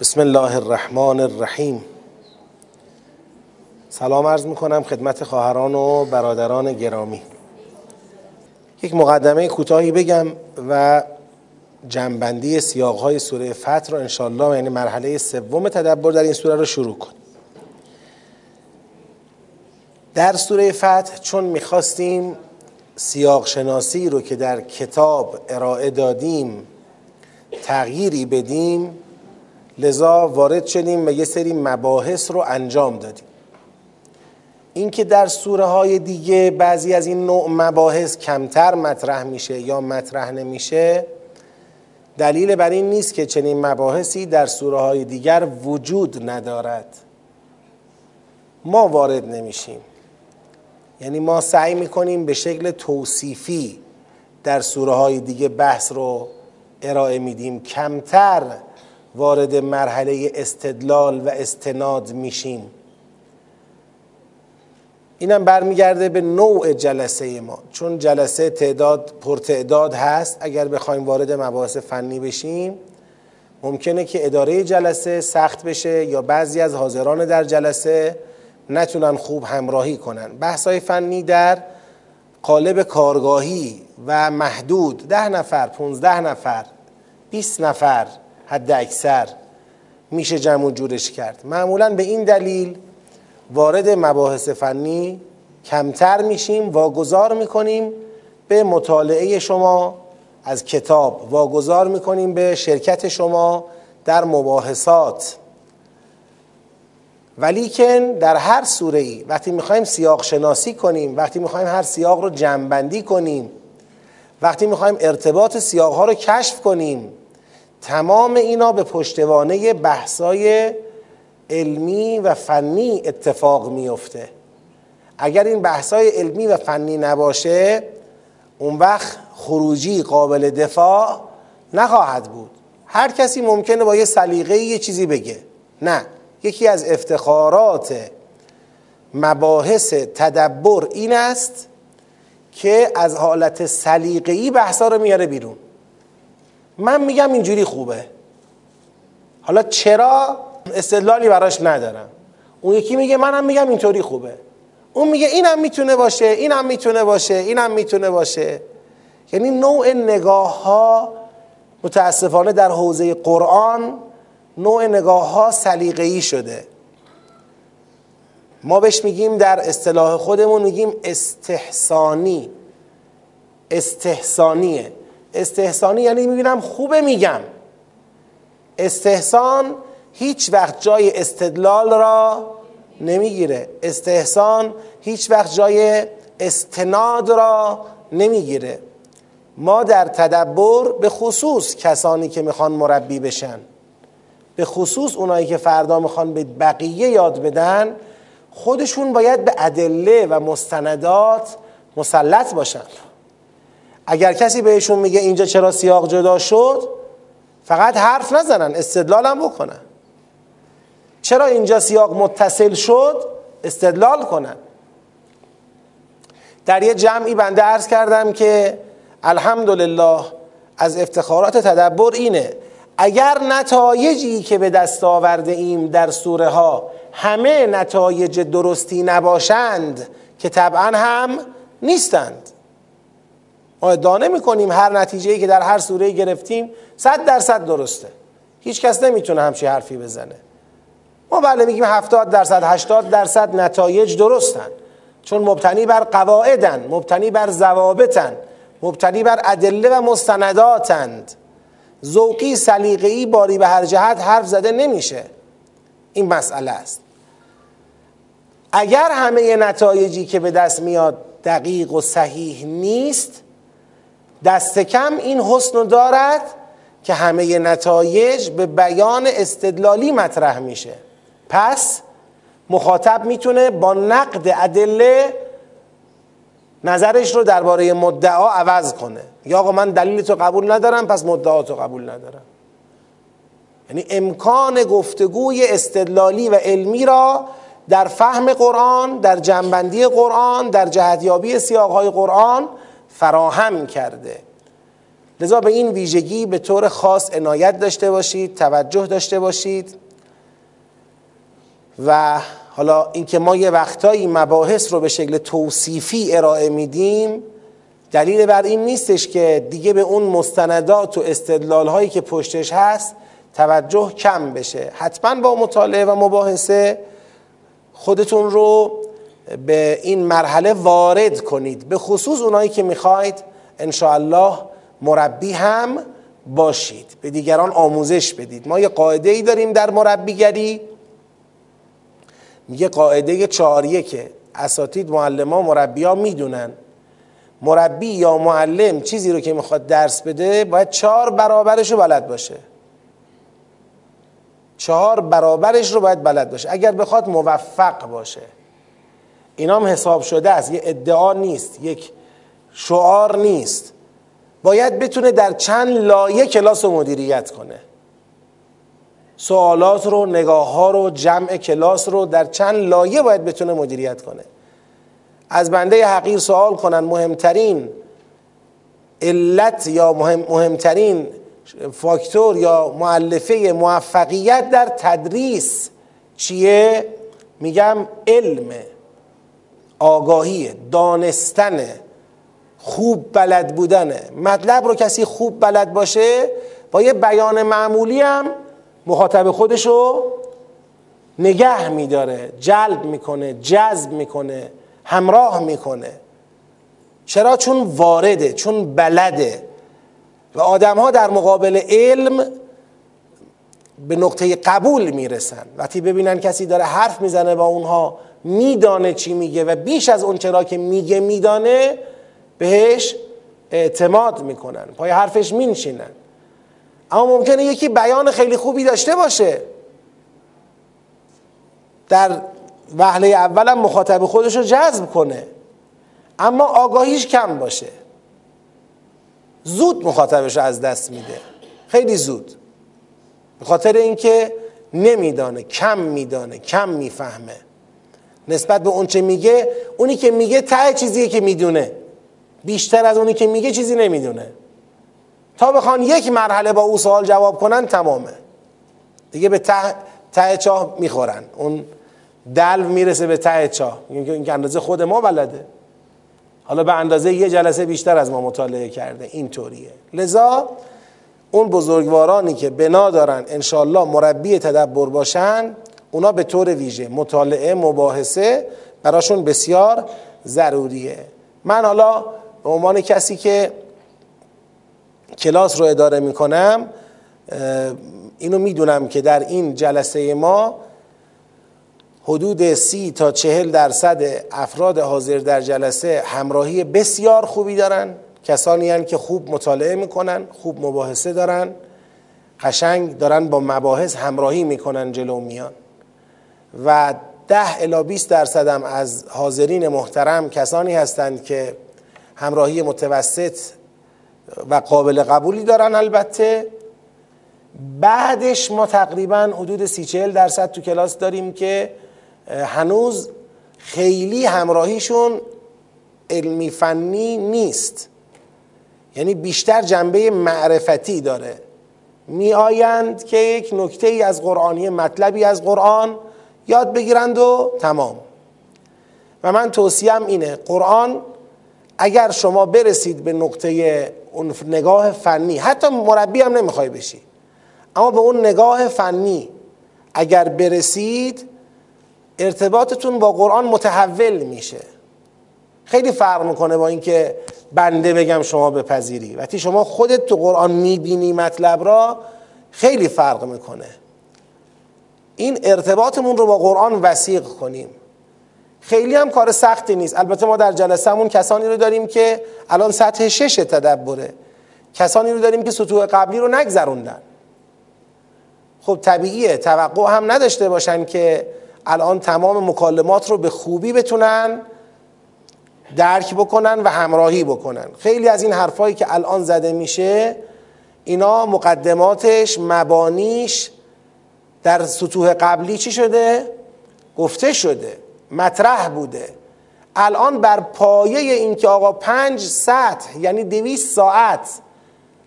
بسم الله الرحمن الرحیم. سلام عرض می‌کنم خدمت خواهران و برادران گرامی. یک مقدمه کوتاهی بگم و جنبندی سیاقهای سوره فتح رو انشالله یعنی مرحله سوم تدبر در این سوره رو شروع کنیم در سوره فتح چون می‌خواستیم سیاق شناسی رو که در کتاب ارائه دادیم تغییری بدیم لذا وارد شدیم و یه سری مباحث رو انجام دادیم. اینکه در سوره های دیگه بعضی از این نوع مباحث کمتر مطرح میشه یا مطرح نمیشه دلیل بر این نیست که چنین مباحثی در سوره های دیگر وجود ندارد. ما وارد نمیشیم. یعنی ما سعی می‌کنیم به شکل توصیفی در سوره های دیگه بحث رو ارائه میدیم. کمتر وارد مرحله استدلال و استناد میشیم. اینم برمیگرده به نوع جلسه ما. چون جلسه تعداد پرتعداد هست اگر بخوایم وارد مباحث فنی بشیم ممکنه که اداره جلسه سخت بشه یا بعضی از حاضران در جلسه نتونن خوب همراهی کنن. بحثای فنی در قالب کارگاهی و محدود ده نفر پونزده نفر 20 نفر حد اکثر میشه جمع جورش کرد. معمولا به این دلیل وارد مباحث فنی کمتر میشیم واگذار می‌کنیم به مطالعه شما از کتاب واگذار می‌کنیم به شرکت شما در مباحثات. ولیکن در هر سوره ای وقتی می‌خوایم سیاق شناسی کنیم وقتی می‌خوایم هر سیاق رو جمعبندی کنیم وقتی می‌خوایم ارتباط سیاق ها رو کشف کنیم تمام اینا به پشتوانه بحثای علمی و فنی اتفاق میفته اگر این بحثای علمی و فنی نباشه اون وقت خروجی قابل دفاع نخواهد بود. هر کسی ممکنه با یه سلیقه یه چیزی بگه. نه یکی از افتخارات مباحث تدبر این است که از حالت سلیقه‌ای بحثا رو میاره بیرون. من میگم اینجوری خوبه. حالا چرا؟ استدلالی براش ندارم. اون یکی میگه منم میگم اینطوری خوبه. اون میگه اینم می‌تونه باشه اینم می‌تونه باشه اینم می‌تونه باشه. یعنی نوع نگاه ها متاسفانه در حوزه قرآن نوع نگاه ها سلیقه‌ای شده. ما بهش میگیم در اصطلاح خودمون میگیم استحسانی. استحسانیه. استحسانی یعنی می‌بینم خوبه میگم. استحسان هیچ وقت جای استدلال را نمی‌گیره. استحسان هیچ وقت جای استناد را نمی‌گیره. ما در تدبر به خصوص کسانی که می‌خوان مربی بشن به خصوص اونایی که فردا می‌خوان به بقیه یاد بدن خودشون باید به ادله و مستندات مسلط باشن. اگر کسی بهشون میگه اینجا چرا سیاق جدا شد فقط حرف نزنن استدلال هم بکنن. چرا اینجا سیاق متصل شد؟ استدلال کنن. در یه جمعی بنده عرض کردم که الحمدلله از افتخارات تدبر اینه اگر نتایجی که به دست آورده ایم در سوره ها همه نتایج درستی نباشند که طبعا هم نیستند. ما ادعا نمی کنیم هر نتیجه که در هر سوره گرفتیم صد درصد درسته. هیچ کس نمی‌تونه همچی حرفی بزنه. ما بله میگیم هفتاد درصد هشتاد درصد نتایج درستن. چون مبتنی بر قواعدن مبتنی بر ضوابطن مبتنی بر ادله و مستنداتند. ذوقی سلیقه‌ای باری به هر جهت حرف زده نمیشه. این مسئله است. اگر همه نتایجی که به دست میاد دقیق و صحیح نیست دست کم این حسن دارد که همه نتایج به بیان استدلالی مطرح میشه. پس مخاطب می‌تونه با نقد ادله نظرش رو درباره مدعا عوض کنه. یا آقا من دلیل تو قبول ندارم پس مدعا تو قبول ندارم. یعنی امکان گفتگوی استدلالی و علمی را در فهم قرآن در جنبندی قرآن در جهتیابی سیاقهای قرآن فراهم کرده. لذا به این ویژگی به طور خاص عنایت داشته باشید توجه داشته باشید و حالا اینکه ما یه وقتایی مباحث رو به شکل توصیفی ارائه میدیم دلیل بر این نیستش که دیگه به اون مستندات و استدلال هایی که پشتش هست توجه کم بشه. حتما با مطالعه و مباحثه خودتون رو به این مرحله وارد کنید به خصوص اونایی که می‌خواید الله مربی هم باشید. به دیگران آموزش بدید. ما یه قاعده ای داریم در مربیگری. میگه قاعده چهاریه که اساتید معلم مربی ها می‌دونن. مربی یا معلم چیزی رو که می‌خواد درس بده باید چهار برابرش رو بلد باشه. چهار برابرش رو باید بلد باشه. اگر بخواد موفق باشه. اینام حساب شده است. یه ادعا نیست یک شعار نیست. باید بتونه در چند لایه کلاس رو مدیریت کنه. سوالات رو نگاه ها رو جمع کلاس رو در چند لایه باید بتونه مدیریت کنه. از بنده حقیر سوال کنن مهمترین علت یا مهم مهمترین فاکتور یا معلفه موفقیت در تدریس چیه؟ میگم علم. آگاهی دانستن خوب بلد بودنه مطلب رو کسی خوب بلد باشه با یه بیان معمولی هم مخاطب خودشو نگه میداره جلب می‌کنه جذب می‌کنه همراه می‌کنه. چرا؟ چون وارده چون بلده. و آدم ها در مقابل علم به نقطه قبول می‌رسن. وقتی ببینن کسی داره حرف می‌زنه با اونها میدانه چی میگه و بیش از اون چرا که میگه میدانه بهش اعتماد می‌کنن. پای حرفش مینشینن. اما ممکنه یکی بیان خیلی خوبی داشته باشه. در وهله اولم مخاطب خودش رو جذب کنه. اما آگاهیش کم باشه. زود مخاطبش رو از دست میده. خیلی زود. به خاطر اینکه نمیدانه کم میدانه کم می‌فهمه. نسبت به اون چه میگه اونی که میگه ته چیزیه که می‌دونه. بیشتر از اونی که میگه چیزی نمی‌دونه. تا بخوان یک مرحله با او سوال جواب کنن تمامه. دیگه به ته, ته چاه می‌خورن. اون دلو می‌رسه به ته چاه. این اندازه خود ما بلده. حالا به اندازه یه جلسه بیشتر از ما مطالعه کرده. اینطوریه. لذا اون بزرگوارانی که بنا دارن انشالله مربی تدبر باشن اونا به طور ویژه مطالعه مباحثه براشون بسیار ضروریه. من حالا به عنوان کسی که کلاس رو اداره می‌کنم اینو می‌دونم که در این جلسه ما حدود سی تا چهل درصد افراد حاضر در جلسه همراهی بسیار خوبی دارن. کسانی هن که خوب مطالعه می‌کنن خوب مباحثه دارن. قشنگ دارن با مباحث همراهی می‌کنن جلو میان. و ده الا 20 درصد هم از حاضرین محترم کسانی هستند که همراهی متوسط و قابل قبولی دارن البته. بعدش ما تقریبا حدود سی چهل درصد تو کلاس داریم که هنوز خیلی همراهیشون علمی فنی نیست. یعنی بیشتر جنبه معرفتی داره. می آیند که یک نکته ای از قرآنی مطلبی از قرآن یاد بگیرند و تمام. و من توصیم اینه قرآن اگر شما برسید به نقطه اون نگاه فنی حتی مربی هم نمی‌خوای بشی اما به اون نگاه فنی اگر برسید ارتباطتون با قرآن متحول میشه. خیلی فرق می‌کنه با اینکه بنده بگم شما بپذیری. وقتی شما خودت تو قرآن می‌بینی مطلب را خیلی فرق می‌کنه. این ارتباطمون رو با قرآن وسیق کنیم. خیلی هم کار سختی نیست. البته ما در جلسهمون کسانی رو داریم که الان سطح شش تدبره. کسانی رو داریم که سطوح قبلی رو نگذروندن. خب طبیعیه. توقع هم نداشته باشن که الان تمام مکالمات رو به خوبی بتونن درک بکنن و همراهی بکنن. خیلی از این حرفایی که الان زده میشه اینا مقدماتش مبانیش در سطوح قبلی چی شده؟ گفته شده مطرح بوده. الان بر پایه اینکه آقا پنج سطح یعنی دویست ساعت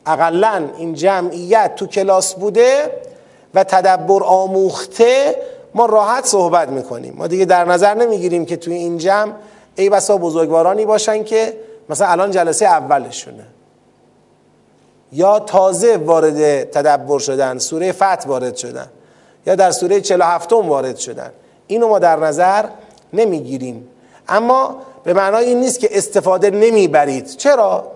اقلا این جمعیت تو کلاس بوده و تدبر آموخته ما راحت صحبت می‌کنیم. ما دیگه در نظر نمی‌گیریم که توی این جمع ای بسا بزرگوارانی باشن که مثلا الان جلسه اولشونه. یا تازه وارد تدبر شدن سوره فتح وارد شدن. یا در سوره 47 وارد شدن. اینو ما در نظر نمی‌گیریم. اما به معنای این نیست که استفاده نمی‌برید. چرا؟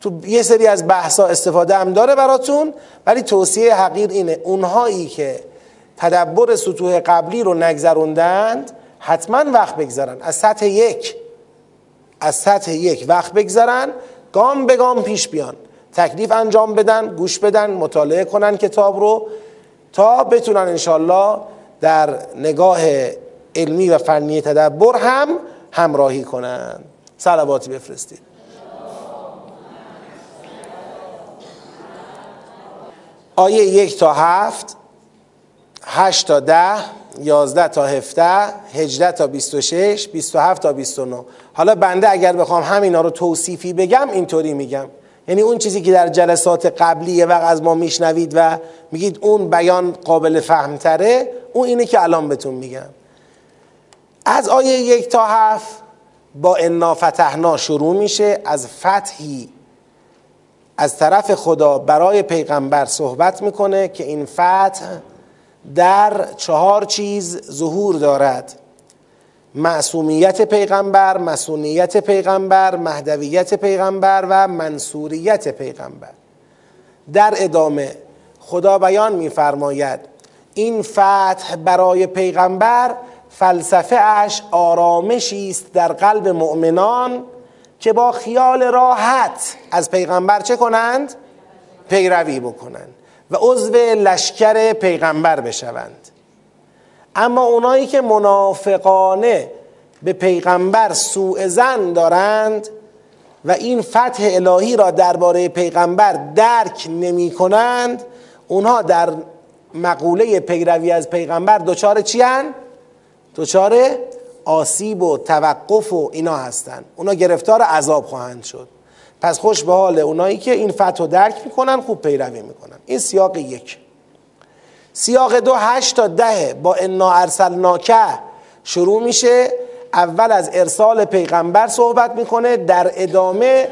تو یه سری از بحثا استفاده هم داره براتون ولی توصیه حقیر اینه. اونهایی که تدبر سطوح قبلی رو نگذروندند حتما وقت بگذارن. از سطح یک از سطح یک وقت بگذارن گام به گام پیش بیان. تکلیف انجام بدن گوش بدن مطالعه کنن کتاب رو. تا بتونن انشالله در نگاه علمی و فنی تدبر هم همراهی کنن. سلواتی بفرستید. آیه یک تا هفت هشت تا ده یازده تا هفته هجده تا بیست و شش بیست و هفت تا بیست و نو حالا بنده اگر بخوام همینا رو توصیفی بگم اینطوری میگم. یعنی اون چیزی که در جلسات قبلی یه وقت از ما میشنوید و میگید اون بیان قابل فهمتره اون اینه که الان بهتون میگم. از آیه یک تا هفت با انا فتحنا شروع میشه. از فتحی از طرف خدا برای پیغمبر صحبت می‌کنه که این فتح در چهار چیز ظهور دارد. معصومیت پیغمبر مسئولیت پیغمبر مهدویت پیغمبر و منصوریت پیغمبر در ادامه خدا بیان میفرماید این فتح برای پیغمبر فلسفه اش آرامشی است در قلب مؤمنان که با خیال راحت از پیغمبر چه کنند؟ پیروی بکنند و عضو لشکر پیغمبر بشوند اما اونایی که منافقانه به پیغمبر سوء زن دارند و این فتح الهی را درباره پیغمبر درک نمی کنند اونها در مقوله پیروی از پیغمبر دچار چی هن؟ دچار آسیب و توقف و اینا هستند اونا گرفتار عذاب خواهند شد. پس خوش به حال اونایی که این فتح درک می‌کنن خوب پیروی می‌کنن. این سیاق یک. سیاق دو هشت تا ده با انا ارسلناکه شروع میشه. اول از ارسال پیغمبر صحبت می‌کنه در ادامه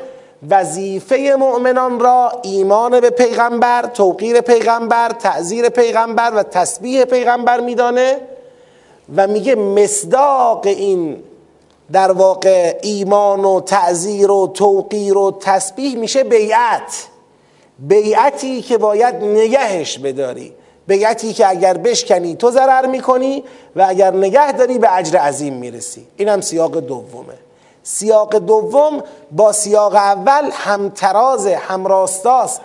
وظیفه مؤمنان را ایمان به پیغمبر توقیر پیغمبر تعذیر پیغمبر و تسبیح پیغمبر میدانه و میگه مصداق این در واقع ایمان و تعذیر و توقیر و تسبیح میشه بیعت. بیعتی که باید نگهش بداری. بیعتی که اگر بشکنی تو ضرر می‌کنی و اگر نگه داری به اجر عظیم می‌رسی. اینم سیاق دومه. سیاق دوم با سیاق اول هم تراز هم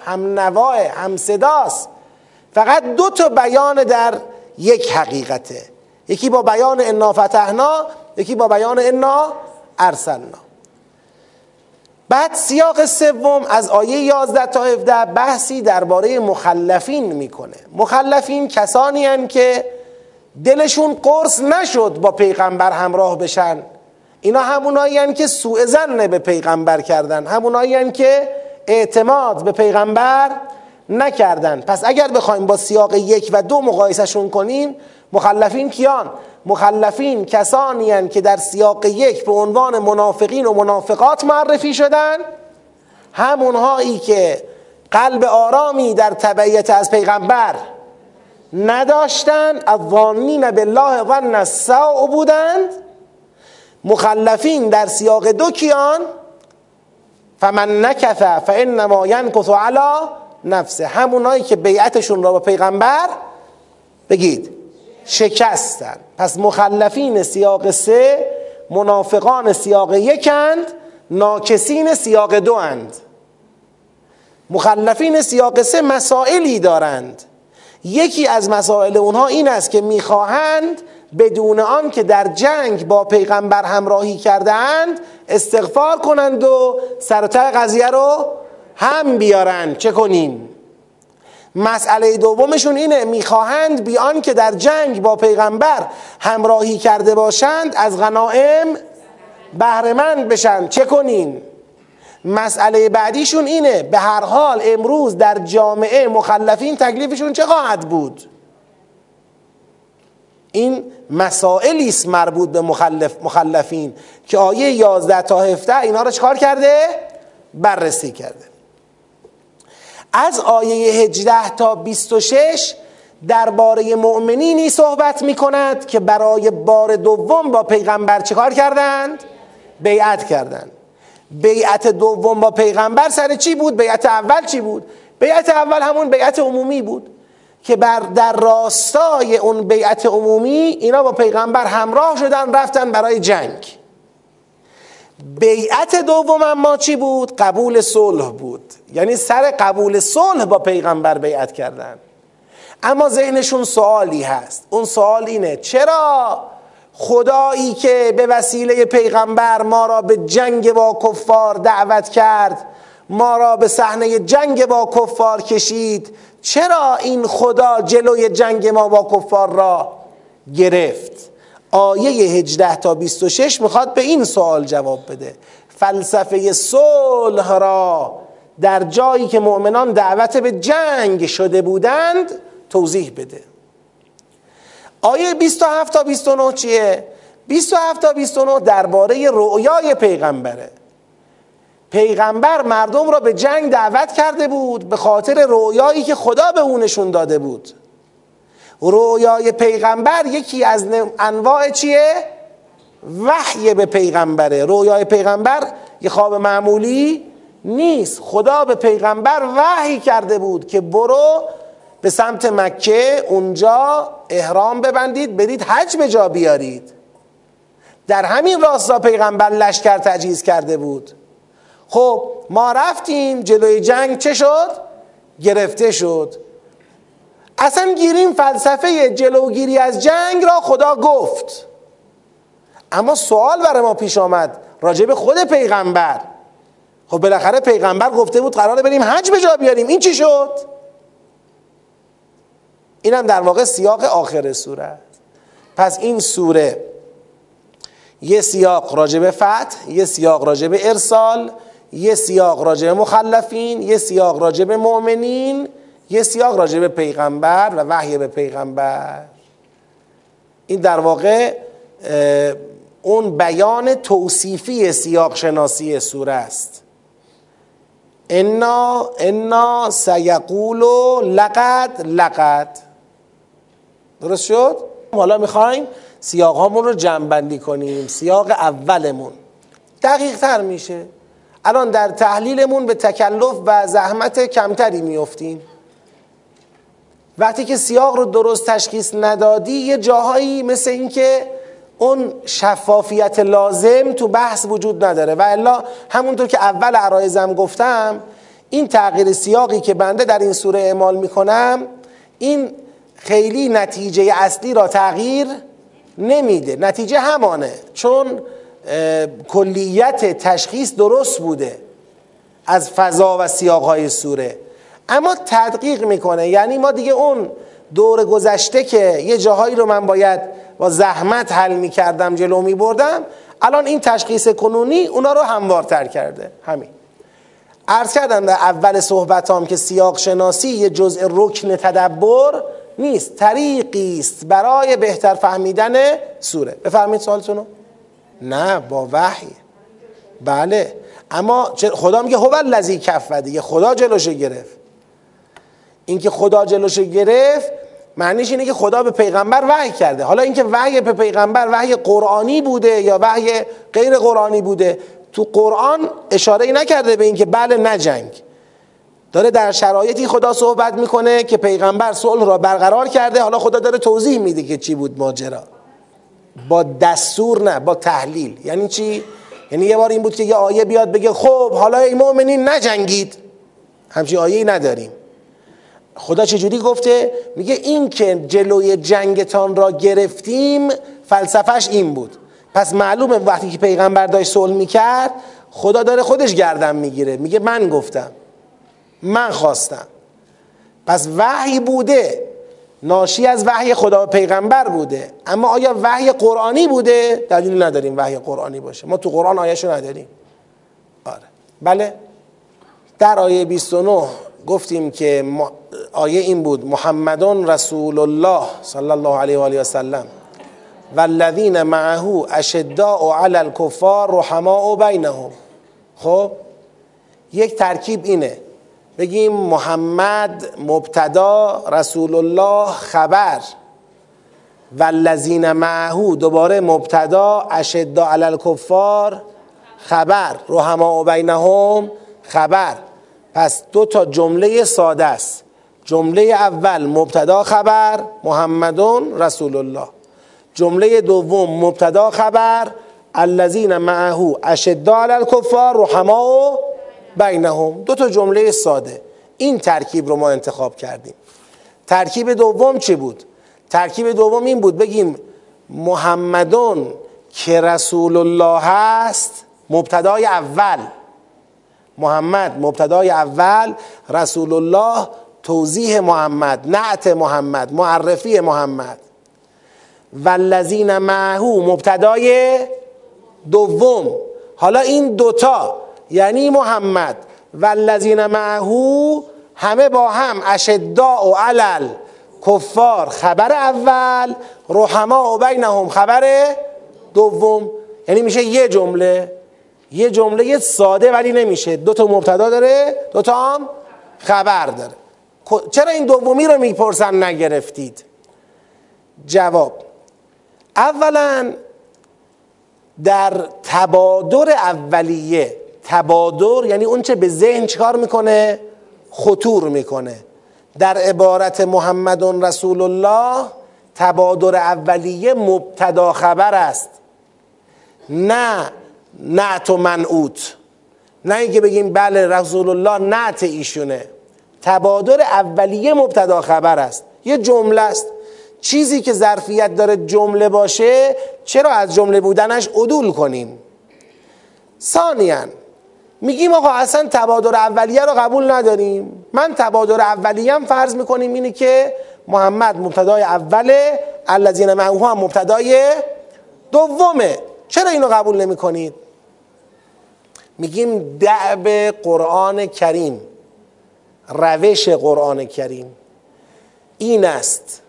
هم نواه هم صداست فقط دو تا بیان در یک حقیقته. یکی با بیان انا فتحنا یکی با بیان انا ارسلنا. بعد سیاق سوم از آیه 11 تا 17 بحثی درباره مخلفین می‌کنه. مخلفین کسانی هن که دلشون قرص نشد با پیغمبر همراه بشن. اینا همونایی هن که سوء زن به پیغمبر کردن. همونایی هن که اعتماد به پیغمبر نکردن. پس اگر بخوایم با سیاق یک و دو مقایسهشون کنیم مخلفین کیان؟ مخلفین کسانی هن که در سیاق یک به عنوان منافقین و منافقات معرفی شدن؟ همونهایی که قلب آرامی در تبعیت از پیغمبر نداشتن الظانین بالله ظن السوء بودند مخلفین در سیاق دو کیان؟ فمن نکث فانما ینکث علی نفسه. همونایی که بیعتشون را با پیغمبر بگید شکستن. پس مخلفین سیاق سه منافقان سیاق یکند ناکسین سیاق دو اند. مخلفین سیاق سه مسائلی دارند. یکی از مسائل اونها این است که می‌خواهند بدون آن که در جنگ با پیغمبر همراهی کردهاند استغفار کنند و سرتای قضیه رو هم بیارند. چه کنیم؟ مسئله دومشون اینه می‌خواهند بیان که در جنگ با پیغمبر همراهی کرده باشند از غنائم بهرهمند بشن. چه کنین؟ مسئله بعدیشون اینه به هر حال امروز در جامعه مخلفین تکلیفشون چه خواهد بود؟ این مسائلی است مربوط به مخلف مخلفین که آیه 11 تا 17 اینا رو چکار کرده؟ بررسی کرده. از آیه 18 تا 26 درباره مؤمنینی صحبت می کند که برای بار دوم با پیغمبر چکار کردند؟ بیعت کردند بیعت دوم با پیغمبر سر چی بود؟ بیعت اول چی بود؟ بیعت اول همون بیعت عمومی بود که بر در راستای اون بیعت عمومی اینا با پیغمبر همراه شدن رفتن برای جنگ بیعت دوم اما چی بود؟ قبول صلح بود. یعنی سر قبول صلح با پیغمبر بیعت کردن. اما ذهنشون سوالی هست. اون سوال اینه چرا خدایی که به وسیله پیغمبر ما را به جنگ با کفار دعوت کرد ما را به صحنه جنگ با کفار کشید چرا این خدا جلوی جنگ ما با کفار را گرفت؟ آیه 18 تا 26 می‌خواد به این سوال جواب بده. فلسفه صلح را در جایی که مؤمنان دعوت به جنگ شده بودند توضیح بده. آیه 27 تا 29 چیه؟ 27 تا 29 درباره رؤیای پیغمبره. پیغمبر مردم را به جنگ دعوت کرده بود به خاطر رؤیایی که خدا به او نشون داده بود. رؤیای پیغمبر یکی از انواع چیه؟ وحی به پیغمبره. رؤیای پیغمبر یه خواب معمولی نیست. خدا به پیغمبر وحی کرده بود که برو به سمت مکه اونجا احرام ببندید برید حج به جا بیارید. در همین راستا پیغمبر لشکر تجهیز کرده بود. خب ما رفتیم جلوی جنگ چه شد؟ گرفته شد. اصلا گیریم فلسفه جلوگیری از جنگ را خدا گفت. اما سوال برای ما پیش آمد راجع به خود پیغمبر. خب بالاخره پیغمبر گفته بود قراره بریم حج به جا بیاریم. این چی شد؟ این هم در واقع سیاق آخر سوره پس این سوره یه سیاق راجب فتح یه سیاق راجب ارسال یه سیاق راجب مخلفین یه سیاق راجب مؤمنین یه سیاق راجب پیغمبر و وحی به پیغمبر. این در واقع اون بیان توصیفی سیاق شناسی سوره است. انا انا سیقولو لقد لقد. درست شد؟ حالا می‌خوایم سیاق رو جمع کنیم. سیاق اولمون. دقیق تر میشه. الان در تحلیلمون به تکلف و زحمت کمتری میفتیم وقتی که سیاق رو درست تشخیص ندادی یه جاهایی مثل اینکه اون شفافیت لازم تو بحث وجود نداره. و الا همونطور که اول عرایزم گفتم این تغییر سیاقی که بنده در این سوره اعمال می‌کنم این خیلی نتیجه اصلی را تغییر نمیده. نتیجه همانه چون کلیت تشخیص درست بوده از فضا و سیاقهای سوره. اما تدقیق می‌کنه. یعنی ما دیگه اون دور گذشته که یه جاهایی رو من باید با زحمت حل می‌کردم جلو میبردم الان این تشخیص کنونی اونا رو هموارتر کرده. همین. عرض کردم در اول صحبتام که سیاق شناسی یه جزء رکن تدبر نیست طریقی است برای بهتر فهمیدن سوره. بفرمایید سوالتونو نه با وحی. بله. اما خدا میگه هو الذی کف دیگه. خدا جلوش گرفت. اینکه خدا جلوش گرفت معنیش اینه که خدا به پیغمبر وحی کرده. حالا اینکه وحی به پیغمبر وحی قرآنی بوده یا وحی غیر قرآنی بوده تو قرآن اشاره نکرده به اینکه بله نجنگ داره در شرایطی خدا صحبت می‌کنه که پیغمبر صلح را برقرار کرده. حالا خدا داره توضیح میده که چی بود ماجرا. با دستور نه با تحلیل. یعنی چی؟ یعنی یه بار این بود که یه آیه بیاد بگه خب حالا ای مؤمنین نجنگید. همچین آیه نداریم. خدا چجوری گفته؟ میگه این که جلوی جنگتان را گرفتیم فلسفهش این بود. پس معلومه وقتی که پیغمبر داشت صلح می‌کرد خدا داره خودش گردن می‌گیره. میگه من گفتم من خواستم. پس وحی بوده. ناشی از وحی خدا و پیغمبر بوده. اما آیا وحی قرآنی بوده؟ دلیل نداریم وحی قرآنی باشه. ما تو قرآن آیشو نداریم. آره. بله. در آیه 29 گفتیم که آیه این بود محمدون رسول الله صلی الله علیه و آله و سلم والذین معه اشداء علی الکفار رحماء بینهم. خب یک ترکیب اینه بگیم محمد مبتدا رسول الله خبر والذین معه دوباره مبتدا اشداء علی الکفار خبر رحماء بینهم خبر. پس دو تا جمله ساده است. جمله اول مبتدا خبر محمدون رسول الله. جمله دوم مبتدا خبر الذین معه اشداء علی الکفار رحماء بینهم. دو تا جمله ساده. این ترکیب رو ما انتخاب کردیم. ترکیب دوم چی بود؟ ترکیب دوم این بود بگیم محمدون که رسول الله هست مبتدای اول. محمد مبتدای اول رسول الله توضیح محمد نعت محمد معرفی محمد. والذین معه مبتدای دوم. حالا این دوتا یعنی محمد. والذین معه همه با هم اشداء و علل کفار خبر اول رحما و بینهم خبر دوم. یعنی میشه یه جمله یه جمله ساده ولی نمیشه. دو تا مبتدا داره دو تا هم خبر داره. چرا این دومی رو می‌پرسن نگرفتید؟ جواب اولا در تبادر اولیه تبادر یعنی اون چه به ذهن چکار می‌کنه؟ خطور می‌کنه. در عبارت محمد رسول الله تبادر اولیه مبتدا خبر است. نه نعت و منعوت. نه اینکه بگیم بله رسول الله نعت ایشونه. تبادر اولیه مبتدا خبر است. یه جمله است. چیزی که ظرفیت داره جمله باشه چرا از جمله بودنش عدول کنیم؟ ثانیا میگیم آقا اصلا تبادر اولیه رو قبول نداریم. من تبادر اولیه فرض می‌کنیم اینه که محمد مبتدای اوله الذین معه هم مبتدای دومه چرا اینو قبول نمی کنید میگیم دعب قرآن کریم. روش قرآن کریم این است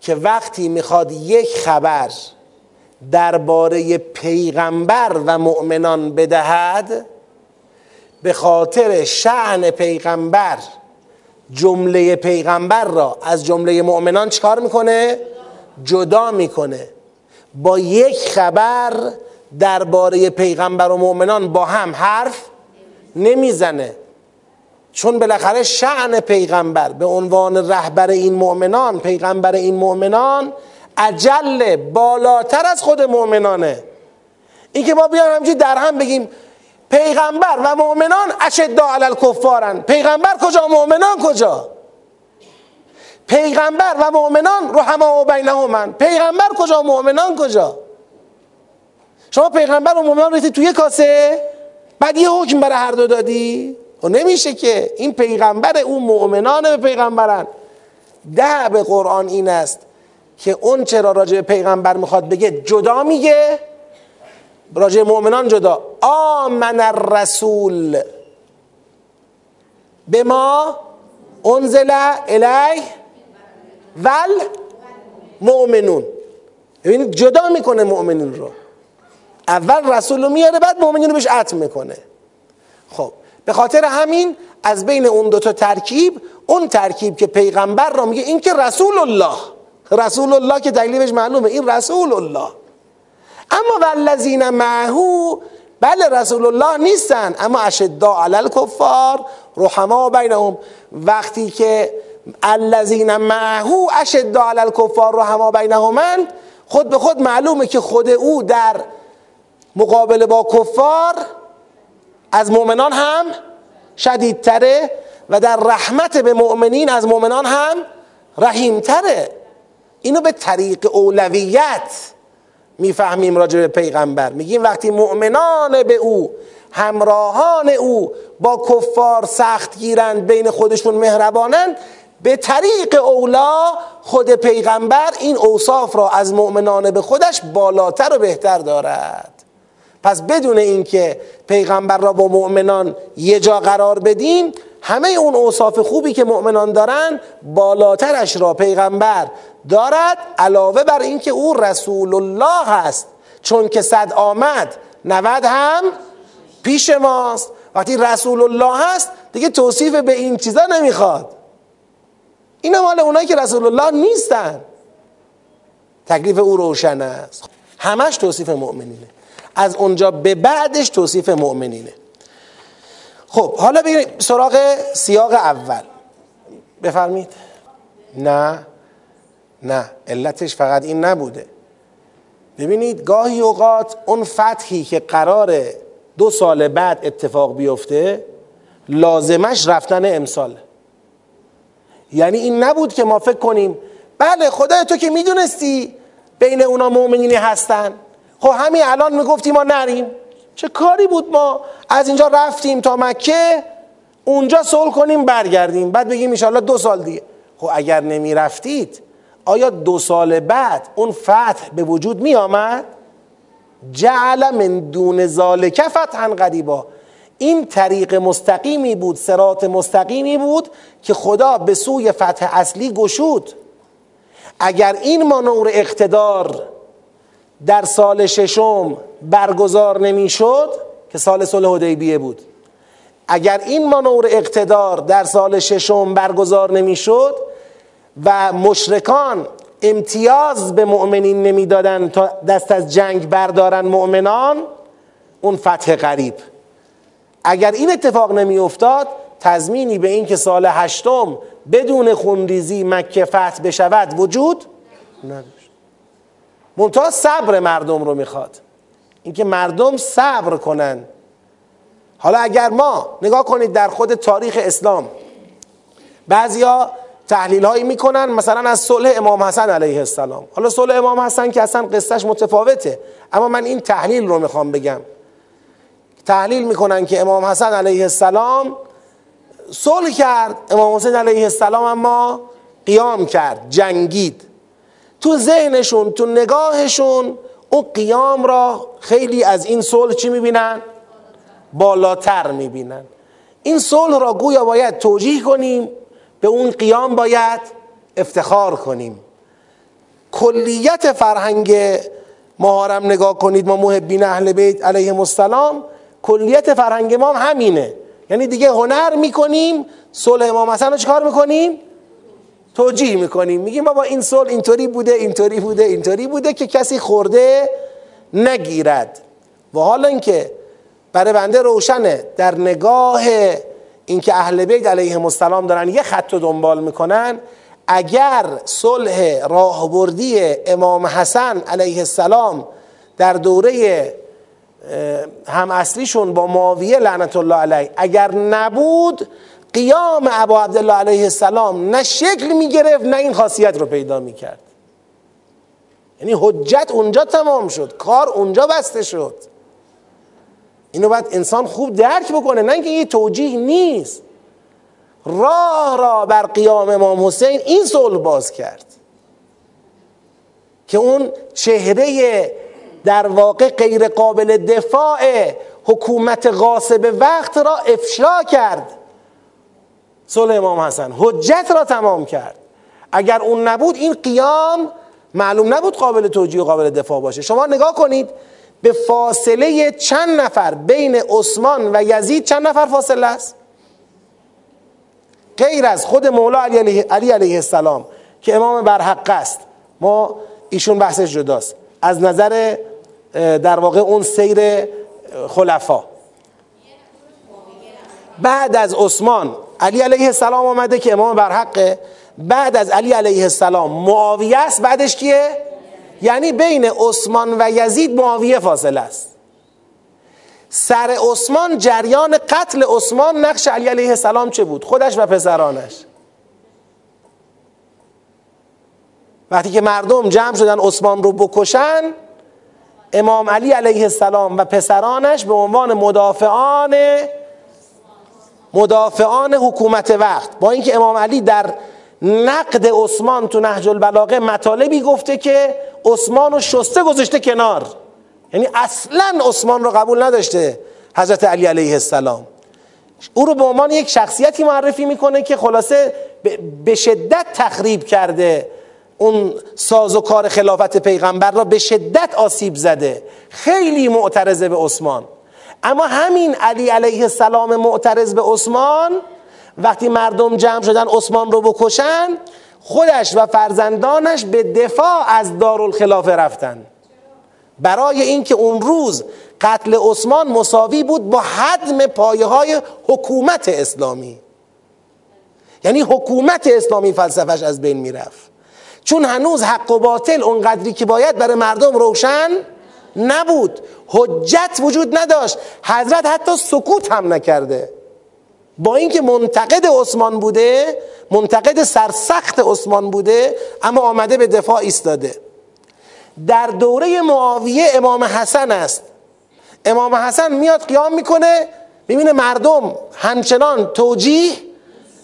که وقتی می‌خواد یک خبر درباره پیغمبر و مؤمنان بدهد به خاطر شعن پیغمبر جمله پیغمبر را از جمله مؤمنان چکار می‌کنه؟ جدا می‌کنه با یک خبر درباره پیغمبر و مؤمنان با هم حرف نمی‌زنه چون بالاخره شعن پیغمبر به عنوان رهبر این مؤمنان پیغمبر این مؤمنان اجل بالاتر از خود مؤمنانه. این که ما بیایم همچی در هم بگیم پیغمبر و مؤمنان اشدا علی الکفارن. پیغمبر کجا؟ مؤمنان کجا؟ پیغمبر و مؤمنان رحما و بینهمن پیغمبر کجا؟ مؤمنان کجا؟ شما پیغمبر و مؤمنان ریختی توی کاسه؟ بعد یه حکم برای هر دو دادی؟ و نمیشه که این پیغمبر اون مؤمنان به پیغمبرن. ده به قرآن این است که اون چرا راجع به پیغمبر می‌خواد بگه جدا میگه راجع مؤمنان جدا. آمن الرسول. به ما انزل الی ول مؤمنون. ببینید جدا می‌کنه مؤمنین رو. اول رسول رو میاره بعد مؤمنین رو بهش عطم می‌کنه. خب به خاطر همین از بین اون دوتا ترکیب اون ترکیب که پیغمبر را میگه این که رسول الله رسول الله که تکلیفش معلومه این رسول الله. اما والذین معهو بله رسول الله نیستن اما اشدا علی الکفار رحما بینهم. وقتی که الذین معهو اشدا علی الکفار رحما بینهمند خود به خود معلومه که خود او در مقابله با کفار از مؤمنان هم شدیدتره و در رحمت به مؤمنین از مؤمنان هم رحیمتره. اینو به طریق اولویت می‌فهمیم راجع به پیغمبر. میگیم وقتی مؤمنان به او همراهان او با کفار سخت گیرند بین خودشون مهربانند به طریق اولا خود پیغمبر این اوصاف را از مؤمنان به خودش بالاتر و بهتر دارد. پس بدون اینکه پیغمبر را با مؤمنان یه جا قرار بدیم همه اون اوصاف خوبی که مؤمنان دارن بالاترش را پیغمبر دارد علاوه بر اینکه او رسول الله هست. چون که صد آمد نود هم پیش ماست. وقتی رسول الله هست دیگه توصیف به این چیزا نمی‌خواد. این مال اونایی که رسول الله نیستن. تکلیف او روشن است. همش توصیف مؤمنینه. از اونجا به بعدش توصیف مؤمنینه. خب حالا بگیریم سراغ سیاق اول. بفرمید نه نه علتش فقط این نبوده. ببینید گاهی اوقات اون فتحی که قرار دو سال بعد اتفاق بیفته لازمش رفتن امسال. یعنی این نبود که ما فکر کنیم بله خدای تو که می‌دونستی بین اونا مؤمنینی هستن. خب همین الان می‌گفتی ما نریم. چه کاری بود ما از اینجا رفتیم تا مکه؟ اونجا صلح کنیم برگردیم. بعد بگیم ان دو سال دیگه. خب اگر نمی رفتید آیا دو سال بعد اون فتح به وجود می آمد؟ جعل من دون ذالک فتحا قریبا. این طریق مستقیمی بود سرات مستقیمی بود که خدا به سوی فتح اصلی گشود. اگر این مانور اقتدار در سال ششم برگزار نمی‌شد که سال صلح حدیبیه بود. اگر این مانور اقتدار در سال ششم برگزار نمی‌شد و مشرکان امتیاز به مؤمنین نمی‌دادن تا دست از جنگ بردارن مؤمنان اون فتح قریب اگر این اتفاق نمی افتاد تضمینی به این که سال هشتم بدون خونریزی مکه فتح بشود وجود نداشت. منتها صبر مردم رو می‌خواد. اینکه مردم صبر کنن. حالا اگر ما نگاه کنید در خود تاریخ اسلام بعضیا تحلیل هایی می‌کنن مثلا از صلح امام حسن علیه السلام. حالا صلح امام حسن که اصلا قصهش متفاوته اما من این تحلیل رو می‌خوام بگم. تحلیل می‌کنن که امام حسن علیه السلام صلح کرد امام حسین علیه السلام اما قیام کرد جنگید. تو ذهنشون تو نگاهشون اون قیام را خیلی از این صلح چی می‌بینن؟ بالاتر می‌بینن. این صلح را گویا باید توجیه کنیم به اون قیام باید افتخار کنیم. کلیت فرهنگ مهارم نگاه کنید ما محبین اهل بیت علیهم السلام کلیت فرهنگ ما همینه. یعنی دیگه هنر می‌کنیم صلح امام حسن رو چکار می‌کنیم؟ توجیه می‌کنیم. میگیم ما با این صلح اینطوری بوده اینطوری بوده اینطوری بوده که کسی خورده نگیرد. و حالا اینکه برای بنده روشنه در نگاه اینکه اهل بیت علیهم السلام دارن یه خط رو دنبال می‌کنن اگر صلح راهبردی امام حسن علیه السلام در دوره هم اصلیشون با معاویه لعنت الله علیه اگر نبود قیام ابا عبدالله علیه السلام نه شکل می‌گرفت نه این خاصیت رو پیدا می‌کرد. یعنی حجت اونجا تمام شد کار اونجا بسته شد. اینو باید انسان خوب درک بکنه نه اینکه یه توجیه نیست. راه را بر قیام امام حسین این صلح باز کرد. که اون چهره در واقع غیر قابل دفاع حکومت غاصب وقت را افشا کرد. صلح امام حسن حجت را تمام کرد. اگر اون نبود این قیام معلوم نبود قابل توجیه و قابل دفاع باشه. شما نگاه کنید به فاصله چند نفر بین عثمان و یزید چند نفر فاصله است؟ غیر از خود مولا علی علیه السلام که امام برحق است. ما ایشون بحثش جداست. از نظر در واقع اون سیر خلفا. بعد از عثمان علی علیه السلام آمده که امام برحقه بعد از علی علیه السلام معاویه است بعدش کیه؟ یعنی بین عثمان و یزید معاویه فاصله است. سر عثمان جریان قتل عثمان نقش علی علیه السلام چه بود؟ خودش و پسرانش. وقتی که مردم جمع شدن عثمان رو بکشن امام علی علیه السلام و پسرانش به عنوان مدافعان مدافعان حکومت وقت. با اینکه امام علی در نقد عثمان تو نهج البلاغه مطالبی گفته که عثمان رو شسته گذاشته کنار. یعنی اصلا عثمان رو قبول نداشته حضرت علی علیه السلام. او رو به عنوان یک شخصیتی معرفی می‌کنه که خلاصه به شدت تخریب کرده اون ساز و کار خلافت پیغمبر را به شدت آسیب زده. خیلی معترضه به عثمان. اما همین علی علیه السلام معترض به عثمان وقتی مردم جمع شدن عثمان رو بکشن خودش و فرزندانش به دفاع از دارالخلافه رفتن. برای اینکه اون روز قتل عثمان مساوی بود با حدم پایه های حکومت اسلامی. یعنی حکومت اسلامی فلسفش از بین می‌رفت. چون هنوز حق و باطل اونقدری که باید برای مردم روشن نبود. حجت وجود نداشت. حضرت حتی سکوت هم نکرده. با اینکه منتقد عثمان بوده منتقد سرسخت عثمان بوده اما آمده به دفاع ایستاده. در دوره معاویه امام حسن است. امام حسن میاد قیام می‌کنه می‌بینه مردم همچنان توجیه.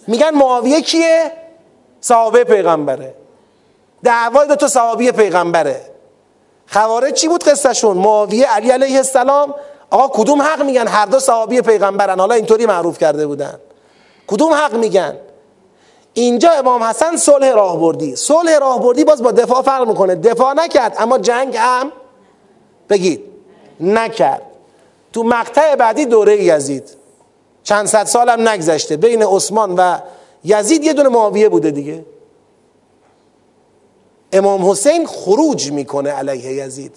میگن معاویه کیه؟ صحابه پیغمبره. دعوای دو تا صحابی پیغمبره. خوارج چی بود قصهشون؟ معاویه علی علیه السلام آقا کدوم حق میگن هر دو صحابی پیغمبرن؟ حالا اینطوری معروف کرده بودن. کدوم حق میگن؟ اینجا امام حسن صلح راهبردی. صلح راهبردی باز با دفاع فرق می‌کنه. دفاع نکرد اما جنگ هم بگید نکرد. تو مقطع بعدی دوره یزید چند صد سال هم نگذشته بین عثمان و یزید یه دونه معاویه بوده دیگه. امام حسین خروج می‌کنه علیه یزید.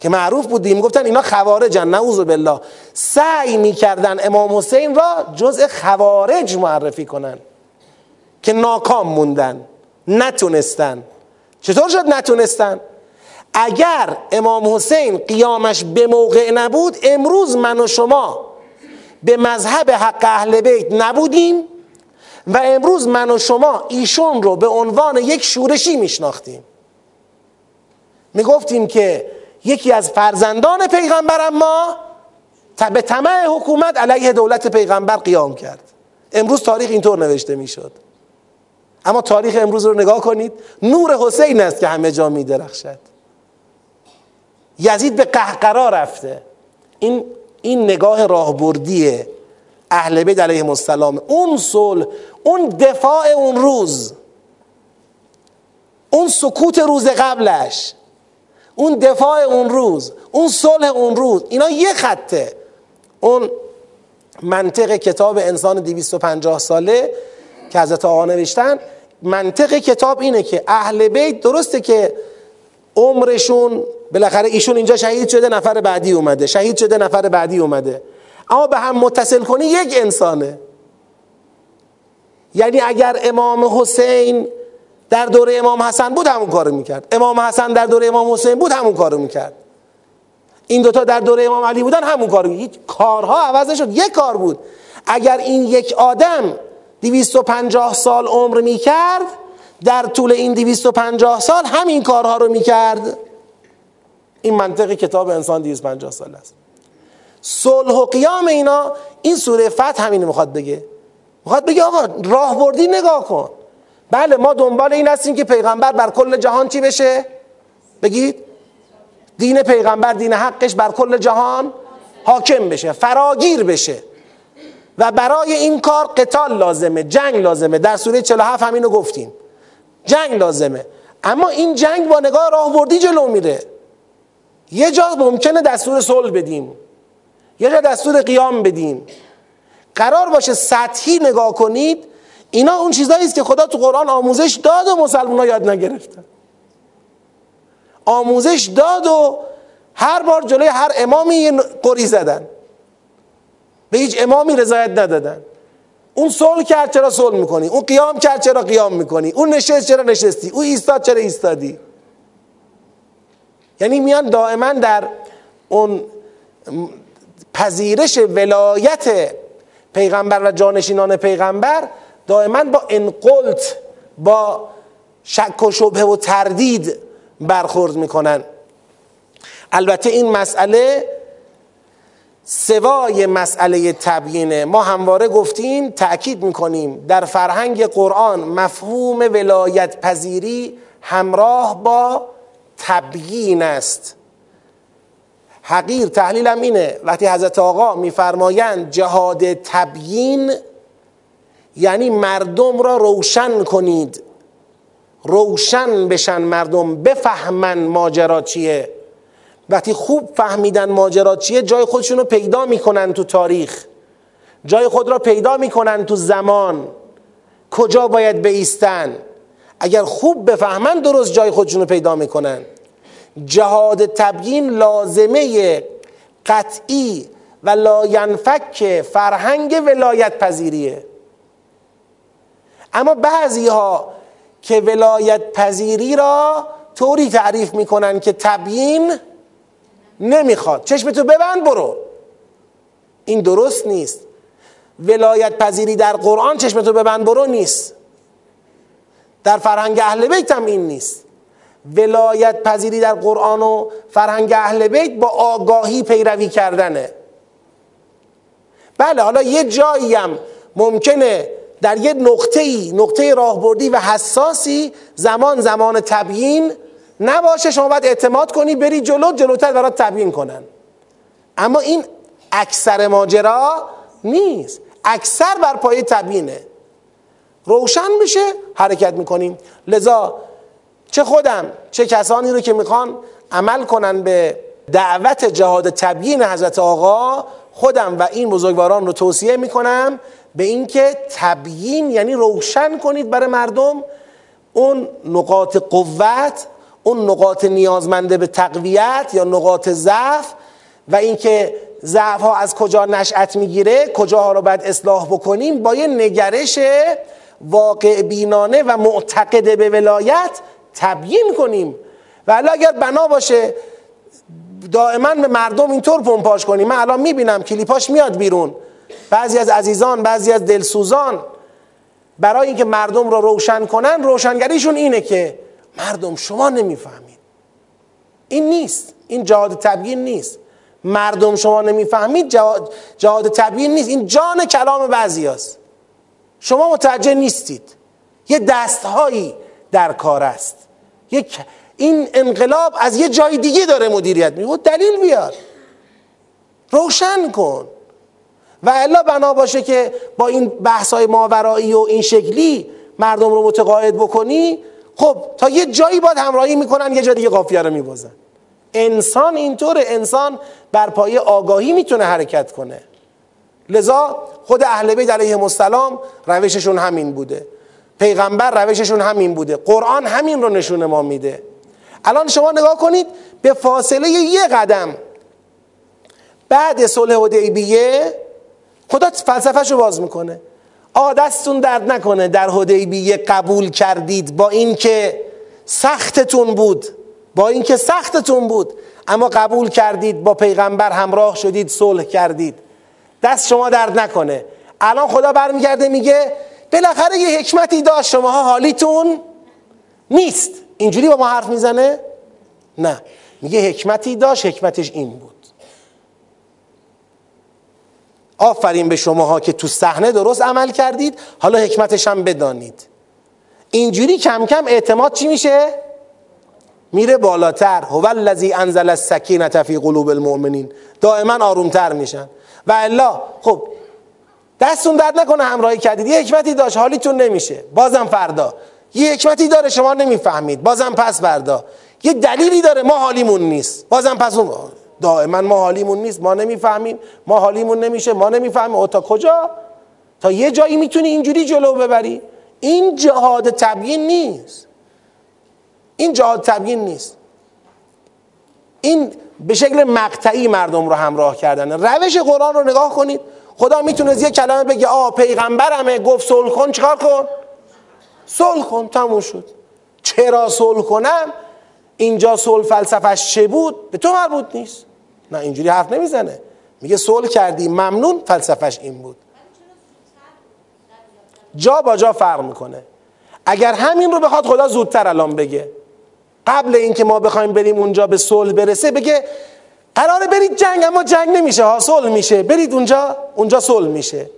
که معروف بودیم گفتن اینا خوارجن نعوذ بالله. سعی می‌کردن امام حسین را جزء خوارج معرفی کنن. که ناکام موندن نتونستن. چطور شد نتونستن؟ اگر امام حسین قیامش به موقع نبود امروز من و شما به مذهب حق اهل بیت نبودیم. و امروز من و شما ایشون رو به عنوان یک شورشی میشناختیم. می‌گفتیم که یکی از فرزندان پیغمبر ما به طمع حکومت علیه دولت پیغمبر قیام کرد. امروز تاریخ اینطور نوشته می‌شد. اما تاریخ امروز رو نگاه کنید نور حسین است که همه جا میدرخشد. یزید به قهقرا رفته. این این نگاه راهبردی اهل بیت علیهم السلام. اون صلح اون دفاع اون روز. اون سکوت روز قبلش. اون دفاع اون روز. اون صلح اون روز. اینا یه خطه. اون منطق کتاب انسان 250 ساله که حضرت آقا نوشتن منطق کتاب اینه که اهل بیت درسته که عمرشون بالاخره ایشون اینجا شهید شده نفر بعدی اومده. شهید شده نفر بعدی اومده. اما به هم متصل کنی یک انسانه. یعنی اگر امام حسین در دوره امام حسن بود همون کارو می‌کرد. امام حسن در دوره امام حسین بود همون کارو می‌کرد. این دوتا در دوره امام علی بودن همون کارو هیچ کارها عوض نشد. یک کار بود. اگر این یک آدم 250 سال عمر می‌کرد در طول این 250 سال همین کارها رو می‌کرد. این منطق کتاب انسان 250 سال است. صلح و قیام اینا این سوره فتح همین می‌خواد بگه. می‌خواد بگه آقا راهبردی نگاه کن. بله ما دنبال این هستیم که پیغمبر بر کل جهان چی بشه؟ بگید. دین پیغمبر دین حقش بر کل جهان حاکم بشه فراگیر بشه. و برای این کار قتال لازمه جنگ لازمه. در سوره 47 همینو گفتیم. جنگ لازمه. اما این جنگ با نگاه راهبردی جلو میره. یه جا ممکنه دستور صلح بدیم. یه جا دستور قیام بدیم قرار باشه سطحی نگاه کنید اینا اون چیزایی است که خدا تو قرآن آموزش داد و مسلمان ها یاد نگرفتن. آموزش داد و هر بار جلوی هر امامی یه قری زدن. به هیچ امامی رضایت ندادن. اون صلح کرد چرا صلح می‌کنی؟ اون قیام کرد چرا قیام می‌کنی؟ اون نشست چرا نشستی؟ اون ایستاد چرا ایستادی؟ یعنی میان دائما در اون پذیرش ولایت پیغمبر و جانشینان پیغمبر دائما با انقلت با شک و شبه و تردید برخورد می‌کنن. البته این مسئله سوای مسئله تبیینه. ما همواره گفتیم تأکید می‌کنیم در فرهنگ قرآن مفهوم ولایت پذیری همراه با تبیین است. حقیر تحلیلم اینه وقتی حضرت آقا میفرمایند جهاد تبیین یعنی مردم را روشن کنید روشن بشن مردم بفهمن ماجرا چیه. وقتی خوب فهمیدن ماجرا چیه جای خودشون رو پیدا می‌کنن تو تاریخ. جای خود را پیدا می‌کنن تو زمان. کجا باید بیستن؟ اگر خوب بفهمن درست جای خودشون رو پیدا می‌کنن. جهاد تبیین لازمه قطعی و لاینفک فرهنگ ولایت پذیریه. اما بعضی ها که ولایت پذیری را طوری تعریف می‌کنن که تبیین نمی‌خواد. چشمتو ببند برو. این درست نیست. ولایت پذیری در قرآن چشمتو ببند برو نیست. در فرهنگ اهل بیت هم این نیست. ولایت پذیری در قرآن و فرهنگ اهل بیت با آگاهی پیروی کردنه. بله حالا یه جایی هم ممکنه در یه نقطه ای نقطه راهبردی و حساسی زمان زمان تبیین نباشه شما باید اعتماد کنی بری جلو جلوتر برات تبیین کنن. اما این اکثر ماجرا نیست. اکثر بر پای تبیینه. روشن بشه حرکت می‌کنیم. لذا چه خودم چه کسانی رو که می‌خوان عمل کنن به دعوت جهاد تبیین حضرت آقا خودم و این بزرگواران رو توصیه می‌کنم به اینکه تبیین یعنی روشن کنید برای مردم اون نقاط قوت اون نقاط نیازمنده به تقویت یا نقاط ضعف و اینکه ضعف ها از کجا نشأت می‌گیره کجاها رو باید اصلاح بکنیم با یه نگرش واقع بینانه و معتقد به ولایت تبیین کنیم و اگر بنا باشه دائما به مردم اینطور پمپاش کنیم. من الان می‌بینم کلیپاش میاد بیرون. بعضی از عزیزان بعضی از دلسوزان برای اینکه مردم رو روشن کنن روشنگریشون اینه که مردم شما نمی‌فهمید. این نیست. این جهاد تبیین نیست. مردم شما نمی‌فهمید جهاد, جهاد تبیین نیست. این جان کلام بعضی هست. شما متوجه نیستید. یه دستهایی در کار است. یک این انقلاب از یه جای دیگه داره مدیریت میگه دلیل بیار. روشن کن. و الا بنا باشه که با این بحث های ماورایی و این شکلی مردم رو متقاعد بکنی خب تا یه جایی باید همراهی می‌کنن یه جا دیگه قافیه رو میبازن. انسان اینطوره. انسان بر پایه آگاهی می‌تونه حرکت کنه. لذا خود اهل بیت علیهم السلام روششون همین بوده. پیغمبر روششون همین بوده. قرآن همین رو نشون ما میده. الان شما نگاه کنید به فاصله یه قدم. بعد صلح حدیبیه خدا فلسفهش رو باز می‌کنه. آ دستتون درد نکنه. در حدیبیه قبول کردید با اینکه سختتون بود. با اینکه سختتون بود. اما قبول کردید با پیغمبر همراه شدید صلح کردید. دست شما درد نکنه. الان خدا برمیگرده میگه بالاخره یه حکمتی داشت شماها حالیتون نیست. اینجوری با ما حرف می‌زنه؟ نه. میگه حکمتی داشت حکمتش این بود. آفرین به شماها که تو صحنه درست عمل کردید حالا حکمتش هم بدانید. اینجوری کم کم اعتماد چی میشه؟ میره بالاتر. هو الذی انزل السکینه فی قلوب المؤمنین. دائما آرومتر میشن. و الا خب دستون درد نکنه همراهی کردید. یه حکمتی داشت حالیتون نمیشه. بازم فردا. یه حکمتی داره شما نمی‌فهمید. بازم پس فردا. یه دلیلی داره ما حالیمون نیست. بازم پس اون دائما ما حالیمون نیست. ما نمی‌فهمیم. ما حالیمون نمیشه. ما نمی‌فهمیم. تا کجا؟ تا یه جایی می‌تونی اینجوری جلو ببری. این جهاد تبیین نیست. این جهاد تبیین نیست. این به شکل مقطعی مردم رو همراه کردن. روش قرآن رو نگاه کنید. خدا می‌تونه یه کلمه بگه آ پیغمبرمه گفت صلح کن چیکار کن؟ صلح کن تموم شد. چرا صلح کنم؟ اینجا صلح فلسفش چه بود؟ به تو مربوط نیست. نه اینجوری حرف نمی‌زنه. میگه صلح کردی ممنون فلسفش این بود. جا با جا فرق می‌کنه. اگر همین رو بخواد خدا زودتر الان بگه. قبل اینکه ما بخوایم بریم اونجا به صلح برسه بگه قراره برید جنگ اما جنگ نمیشه ها میشه. برید اونجا اونجا صلح میشه.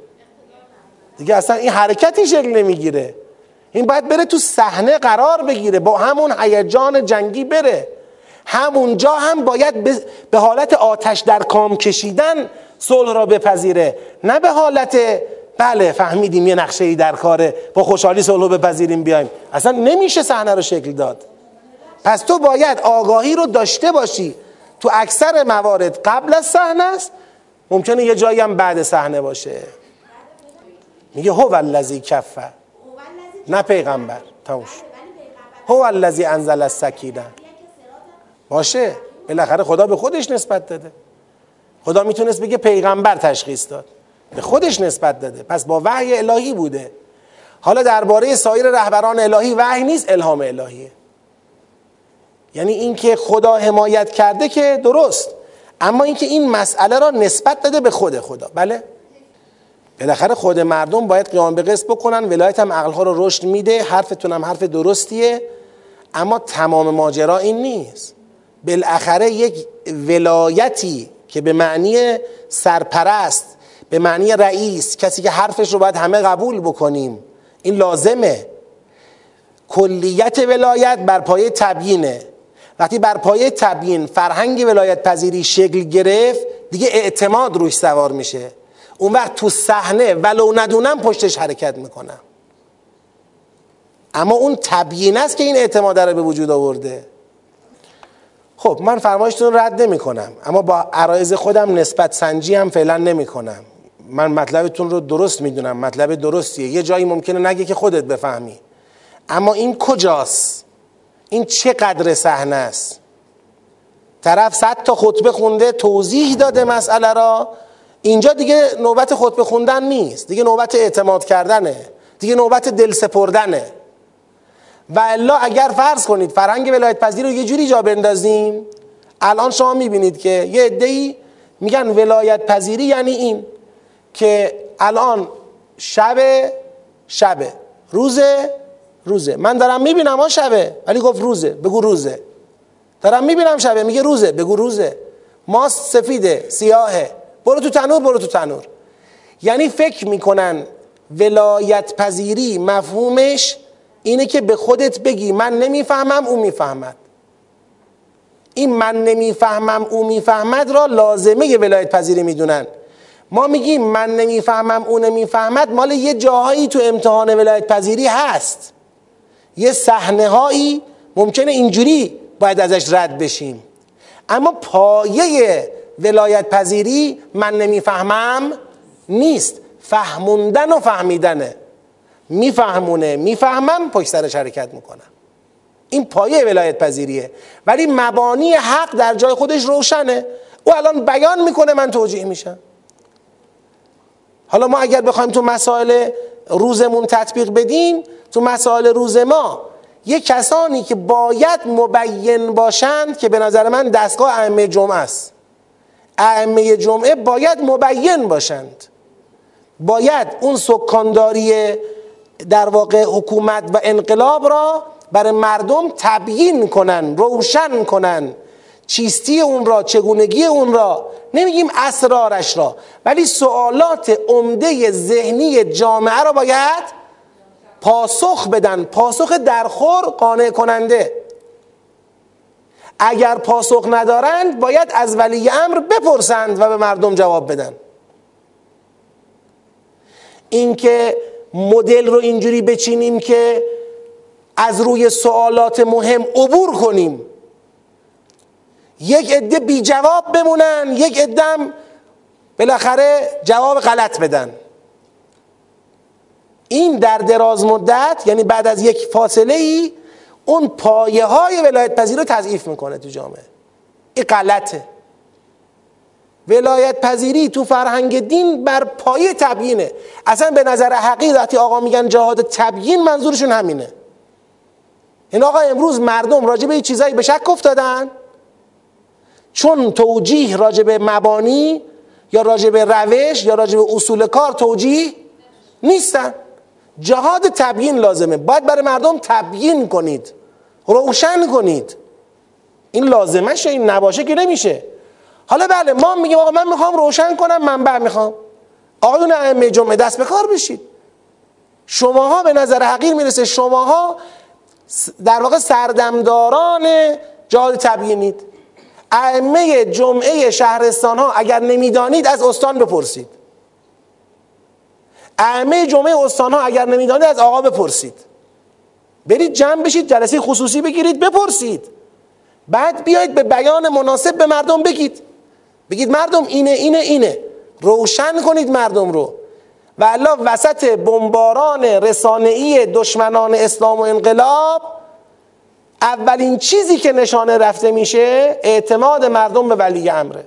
دیگه اصلا این حرکتی شکل نمی‌گیره. این باید بره تو صحنه قرار بگیره با همون هیجان جنگی بره. همونجا هم باید به حالت آتش در کام کشیدن صلح را بپذیره. نه به حالت بله فهمیدیم یه نقشه ای در کاره با خوشحالی صلح بپذیریم بیایم. اصلا نمیشه صحنه رو شکل داد. پس تو باید آگاهی رو داشته باشی. تو اکثر موارد قبل از صحنه است. ممکنه یه جایی هم بعد صحنه باشه. میگه هو الذی کفه. نه پیغمبر. تموش هو الذی انزل السکینه. باشه. بالاخره خدا به خودش نسبت داده. خدا می‌تونست بگه پیغمبر تشخیص داد. به خودش نسبت داده. پس با وحی الهی بوده. حالا درباره سایر رهبران الهی وحی نیست الهام الهیه. یعنی اینکه خدا حمایت کرده که درست. اما اینکه این مسئله را نسبت داده به خود خدا. بله؟ بالاخره خود مردم باید قیام به قسط بکنن. ولایت هم عقلها رو رشد میده. حرفتون هم حرف درستیه. اما تمام ماجرا این نیست. بالاخره یک ولایتی که به معنی سرپرست به معنی رئیس کسی که حرفش رو باید همه قبول بکنیم این لازمه. کلیت ولایت بر پایه تبیینه. وقتی بر پایه تبیین فرهنگ ولایت پذیری شکل گرفت دیگه اعتماد روش سوار میشه. اون وقت تو صحنه ولو ندونم پشتش حرکت می‌کنم اما اون تبیین است که این اعتماد رو به وجود آورده. خب من فرمایشتون رد نمی کنم اما با عرایز خودم نسبت سنجی هم فعلا نمی کنم من مطلبتون رو درست می‌دونم مطلب درستیه. یه جایی ممکنه نگه که خودت بفهمی. اما این کجاست؟ این چه قدر صحنه است؟ طرف صد تا خطبه خونده توضیح داده مسئله را. اینجا دیگه نوبت خطبه خوندن نیست. دیگه نوبت اعتماد کردنه. دیگه نوبت دل سپردنه. و الا اگر فرض کنید فرهنگ ولایت پذیر رو یه جوری جا بندازیم الان شما می‌بینید که یه عده‌ای میگن ولایت پذیری یعنی این که الان شب شبه روزه روزه. من دارم می‌بینم ها شبه. ولی گفت روزه. بگو روزه. دارم می‌بینم شبه. میگه روزه. بگو روزه. ماست سفیده. سیاهه. برو تو تنور برو تو تنور. یعنی فکر می‌کنن ولایت پذیری مفهومش اینه که به خودت بگی من نمی‌فهمم او می‌فهمد. این من نمی‌فهمم او می‌فهمد را لازمه ولایت پذیری می‌دونن. ما میگیم من نمی‌فهمم او نمی‌فهمد مال یه جاهایی تو امتحان ولایت پذیری هست. یه صحنه هایی ممکنه اینجوری باید ازش رد بشیم. اما پایه ولایت پذیری من نمی‌فهمم نیست. فهموندن و فهمیدنه. میفهمونه. می‌فهمم پشت سرش حرکت می‌کنم. این پایه ولایت پذیریه ولی مبانی حق در جای خودش روشنه. او الان بیان می‌کنه من توجیه میشم. حالا ما اگر بخوایم تو مسائل روزمون تطبیق بدیم تو مسائل روز ما یه کسانی که باید مبین باشند که به نظر من دستگاه ائمه جمعه است. ائمه جمعه باید مبین باشند. باید اون سکانداری در واقع حکومت و انقلاب را برای مردم تبیین کنن روشن کنن. چیستی اون را چگونگی اون را نمیگیم اسرارش را ولی سوالات عمده ذهنی جامعه را باید پاسخ بدن پاسخ درخور قانع کننده. اگر پاسخ ندارند باید از ولی امر بپرسند و به مردم جواب بدن. اینکه مدل رو اینجوری بچینیم که از روی سوالات مهم عبور کنیم. یک عده بی جواب بمونن یک عده بالاخره جواب غلط بدن. این در دراز مدت یعنی بعد از یک فاصله ای اون پایه های ولایت پذیر رو تضعیف می‌کنه تو جامعه. این غلطه. ولایت پذیری تو فرهنگ دین بر پایه تبیینه. اصلا به نظر حقیقتی وقتی آقا میگن جهاد تبیین منظورشون همینه. این آقا امروز مردم راجع به چیزایی به شک افتادن؟ چون توجیه راجع به مبانی یا راجع به روش یا راجع به اصول کار توجیه نیستن. جهاد تبیین لازمه. باید برای مردم تبیین کنید. روشن کنید. این لازمه این نباشه که نمیشه. حالا بله ما میگیم آقا من می‌خوام روشن کنم منبع می‌خوام. آقایون ائمه جمعه دست به کار بشید. شماها به نظر حقیر می‌رسه. شماها در واقع سردمداران جهاد تبیینید. ائمه جمعه شهرستان ها اگر نمی‌دانید از استان بپرسید. ائمه جمعه استان ها اگر نمی‌دانید از آقا بپرسید. برید جمع بشید جلسه خصوصی بگیرید بپرسید. بعد بیایید به بیان مناسب به مردم بگید. بگید مردم اینه اینه اینه. روشن کنید مردم رو. و الله وسط بمباران رسانه‌ای دشمنان اسلام و انقلاب اولین چیزی که نشانه رفته میشه اعتماد مردم به ولی امره.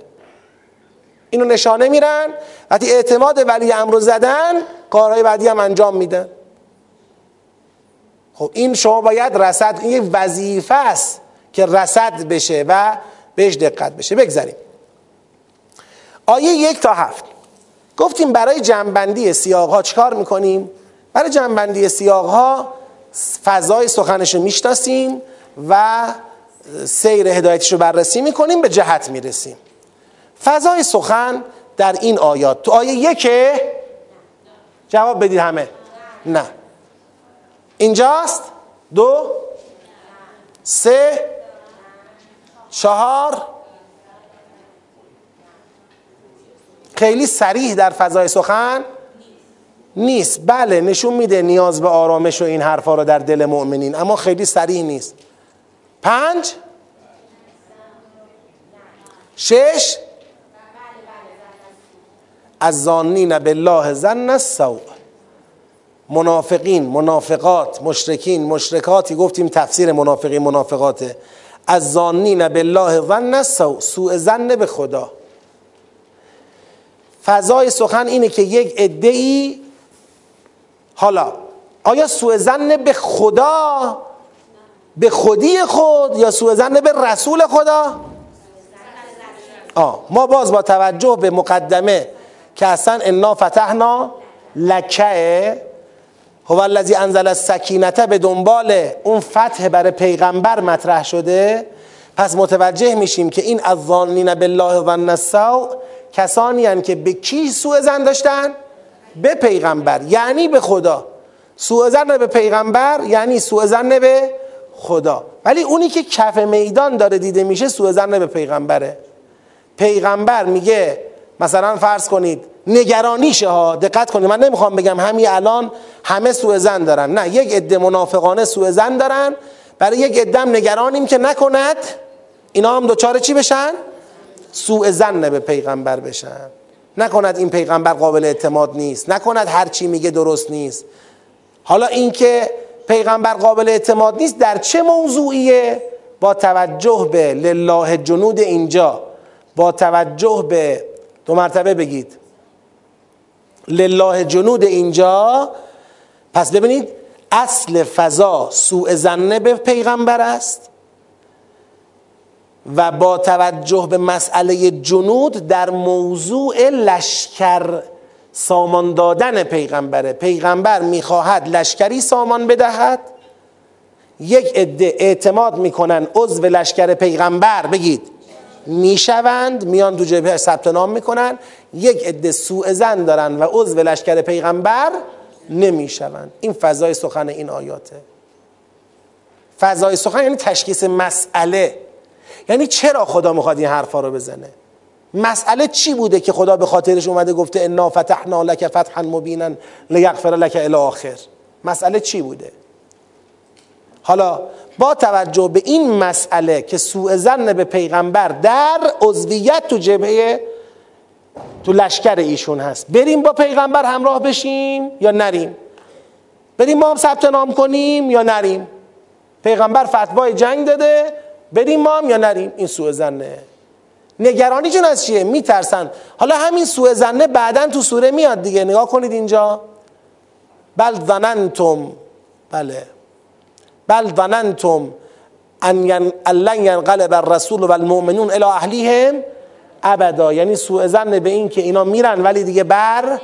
اینو نشانه میرن. وقتی اعتماد ولی امر زدن کارهای بعدی هم انجام میدن خب این شما باید رسد این وظیفه است که رسد بشه و بهش دقت بشه. بگذاریم. آیه یک تا هفت. گفتیم برای جنبندی سیاق ها چکار می‌کنیم؟ برای جنبندی سیاق ها فضای سخنش رو می‌شناسیم و سیر هدایتش رو بررسی می‌کنیم به جهت می‌رسیم. فضای سخن در این آیات. تو آیه یک جواب بدید همه. نه. اینجاست؟ دو. سه. چهار. خیلی سریح در فضای سخن. نیست. بله نشون میده نیاز به آرامش و این حرفا رو در دل مؤمنین. اما خیلی سریح نیست. پنج. شش. از زانین بالله زن السوء. منافقین منافقات مشرکین مشرکاتی گفتیم تفسیر منافقین منافقاته از زانین بالله ظن السوء سوء زن به خدا. فضای سخن اینه که یک ادعی حالا آیا سوء زن به خدا؟ به خودی خود یا سوء زن به رسول خدا؟ آه ما باز با توجه به مقدمه که اصلا انا فتحنا لکه. هو الذی انزل السکینته به دنبال اون فتح برای پیغمبر مطرح شده. پس متوجه میشیم که این از ظانین بالله ظن السوء کسانی هن که به کی سوء زن داشتن؟ به پیغمبر. یعنی به خدا. سوء زن به پیغمبر یعنی سوء زن به خدا. ولی اونی که کف میدان داره دیده میشه سوء زن به پیغمبره. پیغمبر میگه مثلا فرض کنید نگرانیشه ها دقت کنید. من نمی‌خوام بگم همین الان همه سوء زن دارن. نه یک عده منافقانه سوء زن دارن. برای یک عده نگرانیم که نکند. اینا هم دوچار چی بشن؟ سوء زن به پیغمبر بشن. نکند این پیغمبر قابل اعتماد نیست. نکند هر چی میگه درست نیست. حالا اینکه پیغمبر قابل اعتماد نیست در چه موضوعیه؟ با توجه به لله جنود اینجا. با توجه به دو مرتبه بگید. لله جنود اینجا. پس ببینید اصل فضا سوء زنه به پیغمبر است و با توجه به مسئله جنود در موضوع لشکر سامان دادن پیغمبره. پیغمبر می‌خواهد لشکری سامان بدهد. یک عده اعتماد می‌کنن عضو لشکر پیغمبر. بگید می‌شوند میان دو جبهه ثبت نام می‌کنن. یک عده سوء زن دارن و عضو لشکر پیغمبر نمی‌شوند. این فضای سخن این آیاته. فضای سخن یعنی تشخیص مسئله. یعنی چرا خدا می‌خواد این حرفا رو بزنه؟ مسئله چی بوده که خدا به خاطرش اومده گفته انا فتحنا لک فتحا مبینا لیغفر لک الی آخر؟ مسئله چی بوده؟ حالا با توجه به این مسئله که سوء زن به پیغمبر در عضویت تو جبهه تو لشکر ایشون هست بریم با پیغمبر همراه بشیم یا نریم؟ بریم ما هم ثبت نام کنیم یا نریم؟ پیغمبر فتوای جنگ داده بریم ما هم یا نریم؟ این سوء زنه نگرانی جون از چیه؟ میترسن. حالا همین سوء زنه بعدا تو سوره میاد دیگه. نگاه کنید اینجا. بل ظننتم. بله. بل ظننتم ان لن ينقلب الرسول و المؤمنون الى اهلیهم ابدا یعنی سوء زن به این که اینا میرن ولی دیگه بر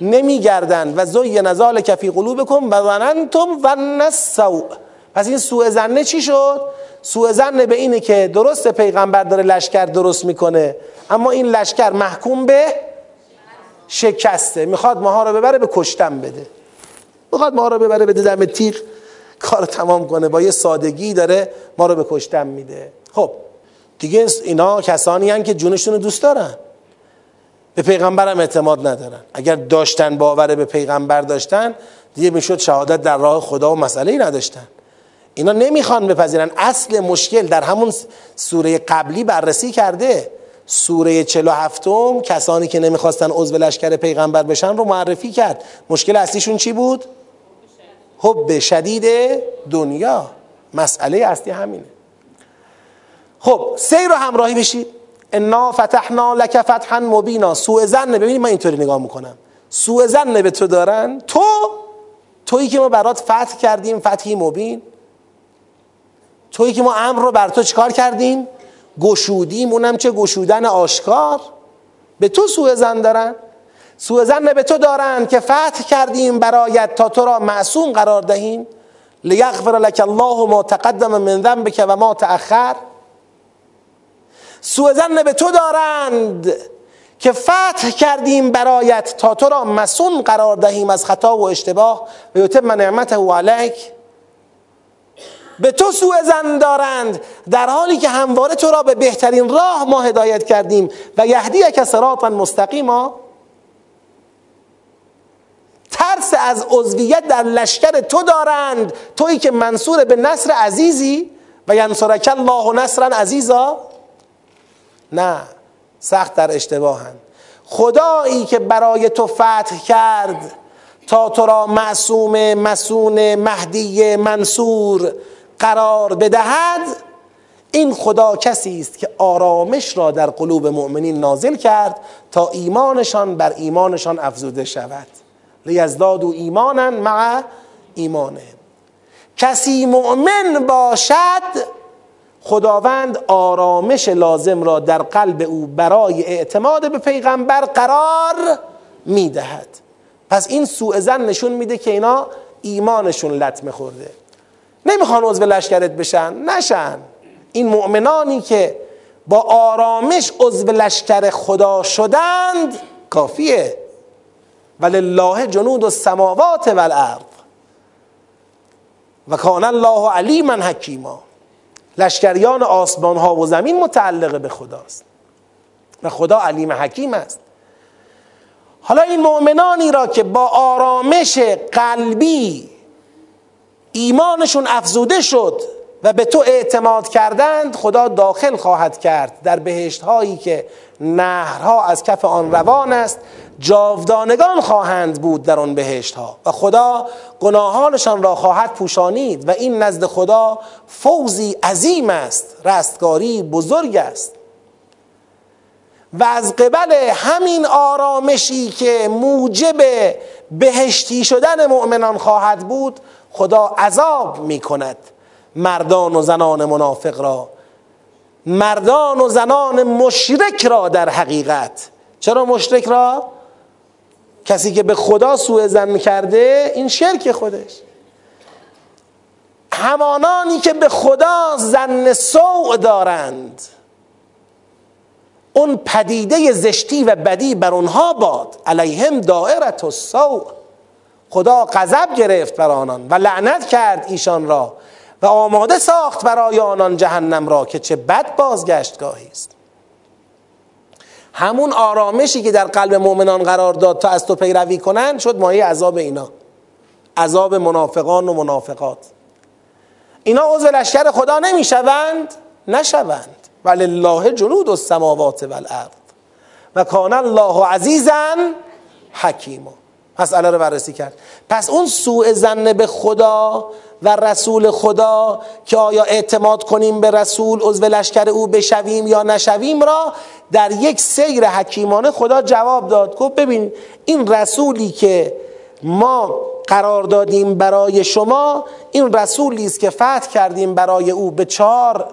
نمیگردن. و زوی نزال کفی قلوبکم و ظننتم ظن السوء. پس این سوء زنه چی شد؟ سوء زن به اینه که درست پیغمبر داره لشکر درست می‌کنه اما این لشکر محکوم به شکسته. می‌خواد ماها رو ببره به کشتن بده. می‌خواد ماها رو ببره به دم تیغ. کار تمام کنه با یه سادگی داره ما رو به کشتن میده. خب دیگه اینا کسانی هن که جونشون رو دوست دارن. به پیغمبرم اعتماد ندارن. اگر داشتن باور به پیغمبر داشتن دیگه می‌شد شهادت در راه خدا و مسئله ای نداشتن. اینا نمی‌خوان بپذیرن. اصل مشکل در همون سوره قبلی بررسی کرده. سوره 47 کسانی که نمی‌خواستن عضو لشکر پیغمبر بشن رو معرفی کرد. مشکل اصلیشون چی بود؟ حب شدید دنیا. مسئله اصلی همینه. خب سیر رو همراهی بشید. انا فتحنا لک فتحا مبینا. سوء زن ببینید من اینطوری نگاه می‌کنم. سوء زن به تو دارن. تو تویی که ما برات فتح کردیم فتحی مبین. تویی که ما امر رو بر تو چکار کردیم؟ گشودیم. اونم چه گشودن آشکار. به تو سوء زن دارن. سوء زن به تو دارن که فتح کردیم برایت تا تو را معصوم قرار دهیم. لیغفر لك الله ما تقدم من ذنبك و ما تأخر. سوء زن به تو دارند که فتح کردیم برایت تا تو را مسون قرار دهیم از خطا و اشتباه. و یتم نعمته علیک. به تو سوء زن دارند در حالی که همواره تو را به بهترین راه ما هدایت کردیم. و یهدی که صراطا مستقیما. ترس از عضویت در لشکر تو دارند. تویی که منصور به نصر عزیزی و ینصرک الله نصرا عزیزا؟ نه سخت در اشتباهند خدایی که برای تو فتح کرد تا تو را معصوم مسون مهدی منصور قرار بدهد این خدا کسی است که آرامش را در قلوب مؤمنین نازل کرد تا ایمانشان بر ایمانشان افزوده شود. لیزدادو ایمانا مع ایمانه. کسی مؤمن باشد خداوند آرامش لازم را در قلب او برای اعتماد به پیغمبر قرار می‌دهد. پس این سوء زن نشون میده که اینا ایمانشون لطمه خورده نمی‌خوان عضو لشکرت بشن نشن. این مؤمنانی که با آرامش عضو لشکر خدا شدند کافیه. ولله جنود السماوات والارض و کان الله علیما حکیما. لشکریان آسمان ها و زمین متعلق به خداست و خدا علیم حکیم است. حالا این مؤمنانی را که با آرامش قلبی ایمانشون افزوده شد و به تو اعتماد کردند خدا داخل خواهد کرد در بهشت هایی که نهرها از کف آن روان است. جاودانگان خواهند بود در آن بهشت ها و خدا گناهانشان را خواهد پوشانید و این نزد خدا فوزی عظیم است رستگاری بزرگ است. و از قبل همین آرامشی که موجب بهشتی شدن مؤمنان خواهد بود خدا عذاب می کند مردان و زنان منافق را مردان و زنان مشرک را در حقیقت. چرا مشرک را؟ کسی که به خدا سوء زن کرده این شرک خودش. همانانی که به خدا زن سوء دارند اون پدیده زشتی و بدی بر اونها باد. علیهم دائرت و سوء خدا غضب گرفت بر آنان و لعنت کرد ایشان را و آماده ساخت برای آنان جهنم را که چه بد بازگشتگاهی است. همون آرامشی که در قلب مؤمنان قرار داد تا از تو پیروی کنند شد مایه عذاب اینا. عذاب منافقان و منافقات. اینا عضو لشکر خدا نمی‌شوند؟ نشوند. ولله جنود السماوات والارض. و کان الله عزیزا حکیما. مسئله رو بررسی کرد. پس اون سوء زن به خدا و رسول خدا که آیا اعتماد کنیم به رسول عضو لشکر او بشویم یا نشویم را در یک سیر حکیمانه خدا جواب داد. گفت ببین این رسولی که ما قرار دادیم برای شما این رسولی است که فتح کردیم برای او به چهار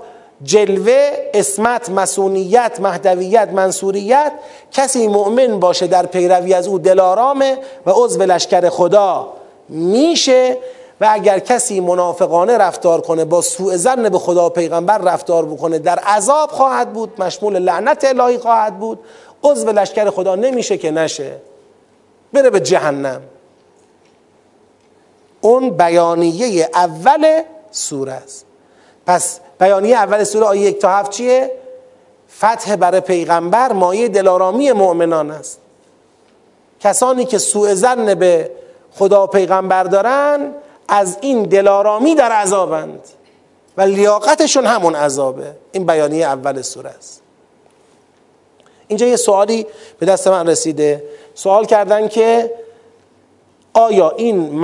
جلوه اسمت مسونیت مهدویت منصوریت. کسی مؤمن باشه در پیروی از او دلارامه و عضو لشکر خدا میشه. و اگر کسی منافقانه رفتار کنه با سوء زن به خدا پیغمبر رفتار بکنه در عذاب خواهد بود مشمول لعنت الهی خواهد بود عضو لشکر خدا نمیشه که نشه بره به جهنم. اون بیانیه اول سوره است. پس بیانیه اول سوره آیه یک تا هفت چیه؟ فتح برای پیغمبر مایه دلارامی مؤمنان است. کسانی که سوء زن به خدا پیغمبر دارن از این دلارامی در عذابند. و لیاقتشون همون عذابه. این بیانیه اول سوره است. اینجا یه سوالی به دست من رسیده. سوال کردن که آیا این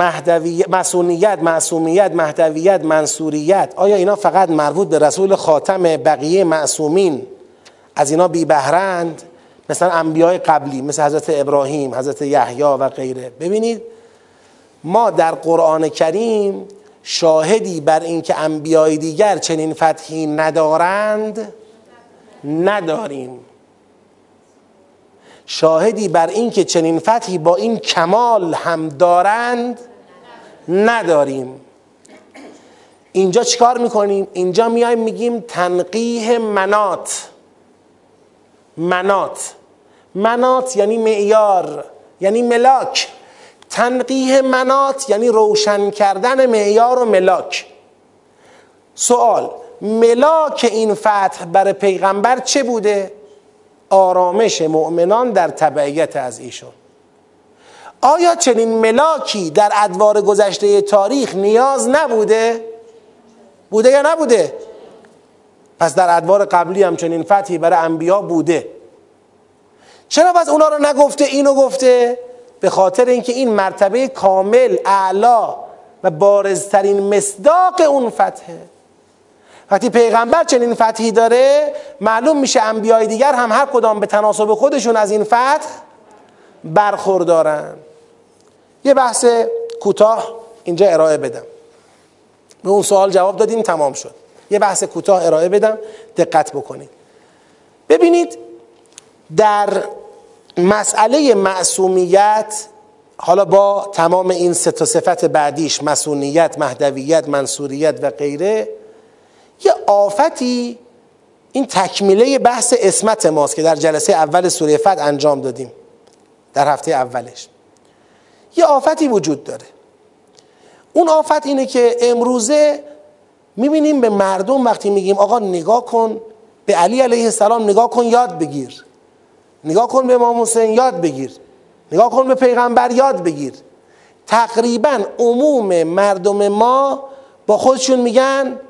مسئولیت معصومیت مهدویت منصوریت آیا اینا فقط مربوط به رسول خاتم بقیه معصومین؟ از اینا بی بهرند مثلا انبیای قبلی مثل حضرت ابراهیم حضرت یحیی و غیره. ببینید ما در قرآن کریم شاهدی بر اینکه انبیای دیگر چنین فتحی ندارند نداریم. شاهدی بر اینکه چنین فتحی با این کمال هم دارند نداریم. اینجا چیکار می‌کنیم؟ اینجا میایم میگیم تنقیه منات. منات. منات یعنی معیار یعنی ملاک. تنقیه منات یعنی روشن کردن معیار و ملاک سوال ملاک این فتح برای پیغمبر چه بوده؟ آرامش مؤمنان در تبعیت از ایشون آیا چنین ملاکی در ادوار گذشته تاریخ نیاز نبوده؟ بوده یا نبوده؟ پس در ادوار قبلی هم چنین فتحی برای انبیا بوده چرا پس اونا رو نگفته اینو گفته؟ به خاطر اینکه این مرتبه کامل اعلا و بارزترین مصداق اون فتحه. وقتی پیغمبر چنین فتحی داره معلوم میشه انبیای دیگر هم هر کدام به تناسب خودشون از این فتح برخوردارن. یه بحث کوتاه اینجا ارائه بدم. به اون سوال جواب دادیم تمام شد. یه بحث کوتاه ارائه بدم دقت بکنید. ببینید در مسئله معصومیت حالا با تمام این سه تا صفت بعدیش مسئولیت، مهدویت، منصوریت و غیره یه آفتی این تکمیله بحث اسمت ماست که در جلسه اول سوره فتح انجام دادیم در هفته اولش. یه آفتی وجود داره. اون آفت اینه که امروزه می‌بینیم به مردم وقتی میگیم آقا نگاه کن به علی علیه السلام نگاه کن یاد بگیر. نگاه کن به امام حسین یاد بگیر. نگاه کن به پیغمبر یاد بگیر. تقریبا عموم مردم ما با خودشون میگن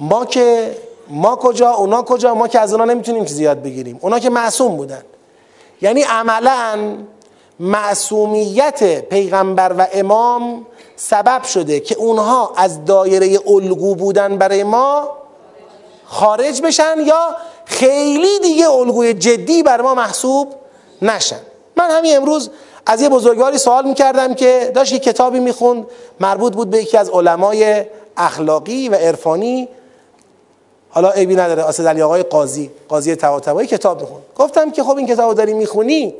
ما که ما کجا اونا کجا ما که از اونا نمی‌تونیم چیزی یاد بگیریم. اونا که معصوم بودن. یعنی عملا معصومیت پیغمبر و امام سبب شده که اونها از دایره الگو بودن برای ما خارج بشن یا خیلی دیگه الگوی جدی بر ما محسوب نشن. من همین امروز از یه بزرگواری سوال می‌کردم که داشت یه کتابی می‌خوند مربوط بود به یکی از علمای اخلاقی و عرفانی. حالا عیبی نداره آسد علی آقای قاضی قاضی طباطبایی کتاب میخون گفتم که خب این کتاب داری می‌خونی؟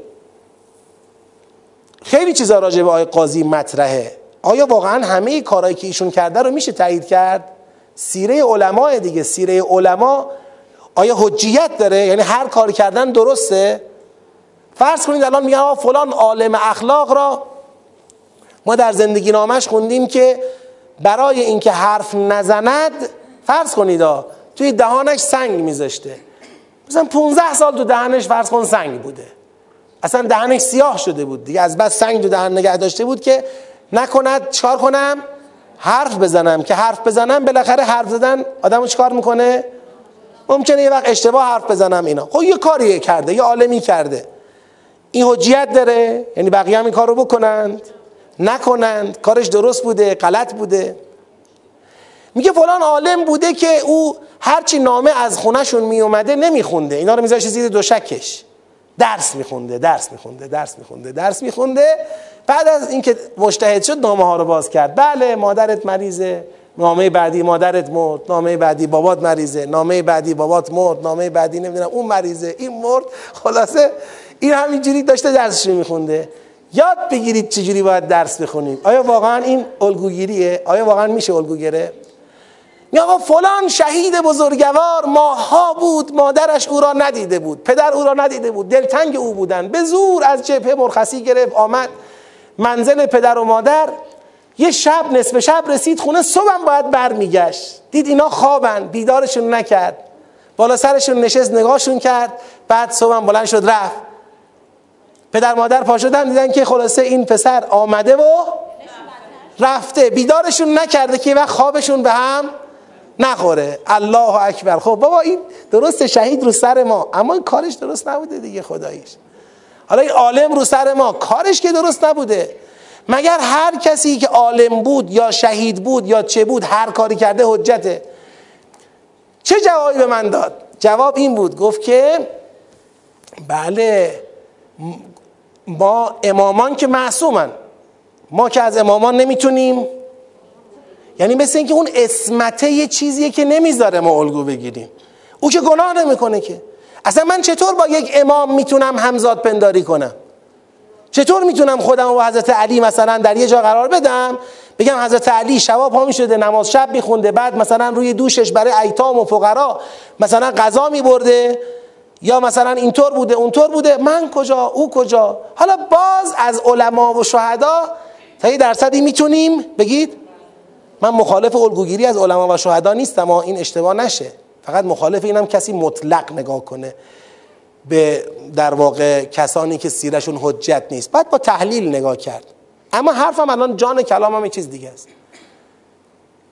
خیلی چیزا راجع به آقای قاضی مطرحه. آیا واقعا همه کارهایی که ایشون کرده رو میشه تایید کرد؟ سیره علماء دیگه سیره علما آیا حجیت داره؟ یعنی هر کار کردن درسته؟ فرض کنید الان میگن فلان عالم اخلاق را ما در زندگی نامش خوندیم که برای اینکه حرف نزند فرض کنید توی دهانش سنگ میذاشته. مثلا 15 سال تو دهنش فرض کن سنگ بوده. اصلا دهنش سیاه شده بود دیگه. از بس سنگ تو دهن نگه داشته بود که نکند چکار کنم؟ حرف بزنم. که حرف بزنم بالاخره حرف زدن آدمو چیکار می‌کنه؟ ممکنه یه وقت اشتباه حرف بزنم اینا. خب یه کاری کرده یه عالمی کرده. این حجیت داره یعنی بقیه هم این کار رو بکنند نکنند کارش درست بوده غلط بوده. میگه فلان عالم بوده که او هرچی نامه از خونهشون میومده نمیخونده. اینا رو میذاشه زیر دوشکش. درس میخونده درس میخونده درس میخونده درس میخونده. بعد از اینکه مجتهد شد نامه ها رو باز کرد. بله مادرت مریضه. نامه بعدی مادرت مرد نامه بعدی بابات مریضه نامه بعدی بابات مرد نامه بعدی نمی‌دونم اون مریضه این مرد خلاصه این همینجوری داشته درسش میخونده. یاد بگیرید چجوری باید درس بخونید آیا واقعا این الگوگیریه؟ آیا واقعا میشه الگو می آقا فلان شهید بزرگوار ماها بود مادرش او را ندیده بود پدر او را ندیده بود دلتنگ او بودن به زور از جبهه مرخصی گرفت آمد منزل پدر و مادر یه شب نصف شب رسید خونه صبحم باید برمیگشت. دید اینا خوابن بیدارشون نکرد. بالا سرشون نشست نگاهشون کرد. بعد صبحم بلند شد رفت. پدر مادر پا شدن دیدن که خلاصه این پسر آمده و رفته. بیدارشون نکرده که وقت خوابشون به هم نخوره. الله اکبر. خب بابا این درست شهید رو سر ما. اما این کارش درست نبوده دیگه خداییش. حالا این عالم رو سر ما. کارش که درست نبوده. مگر هر کسی که عالم بود یا شهید بود یا چه بود هر کاری کرده حجته. چه جوابی به من داد؟ جواب این بود گفت که بله ما امامان که معصومن. ما که از امامان نمی‌تونیم. یعنی مثل اینکه اون اسمته یه چیزیه که نمی‌ذاره ما الگو بگیریم. او که گناه نمی‌کنه که. اصلا من چطور با یک امام می‌تونم همزاد پنداری کنم؟ چطور می‌تونم خودم و حضرت علی مثلا در یه جا قرار بدم؟ بگم حضرت علی شبا پا می‌شده نماز شب میخونده بعد مثلا روی دوشش برای ایتام و فقرا مثلا غذا میبرده یا مثلا اینطور بوده اونطور بوده من کجا او کجا؟ حالا باز از علما و شهدا تا یه درصدی می‌تونیم بگید؟ من مخالف الگوگیری از علما و شهدا نیستم این اشتباه نشه. فقط مخالف اینم کسی مطلق نگاه کنه. به در واقع کسانی که سیرشون حجت نیست. بعد با تحلیل نگاه کرد. اما حرفم الان جان کلامم یه چیز دیگه است.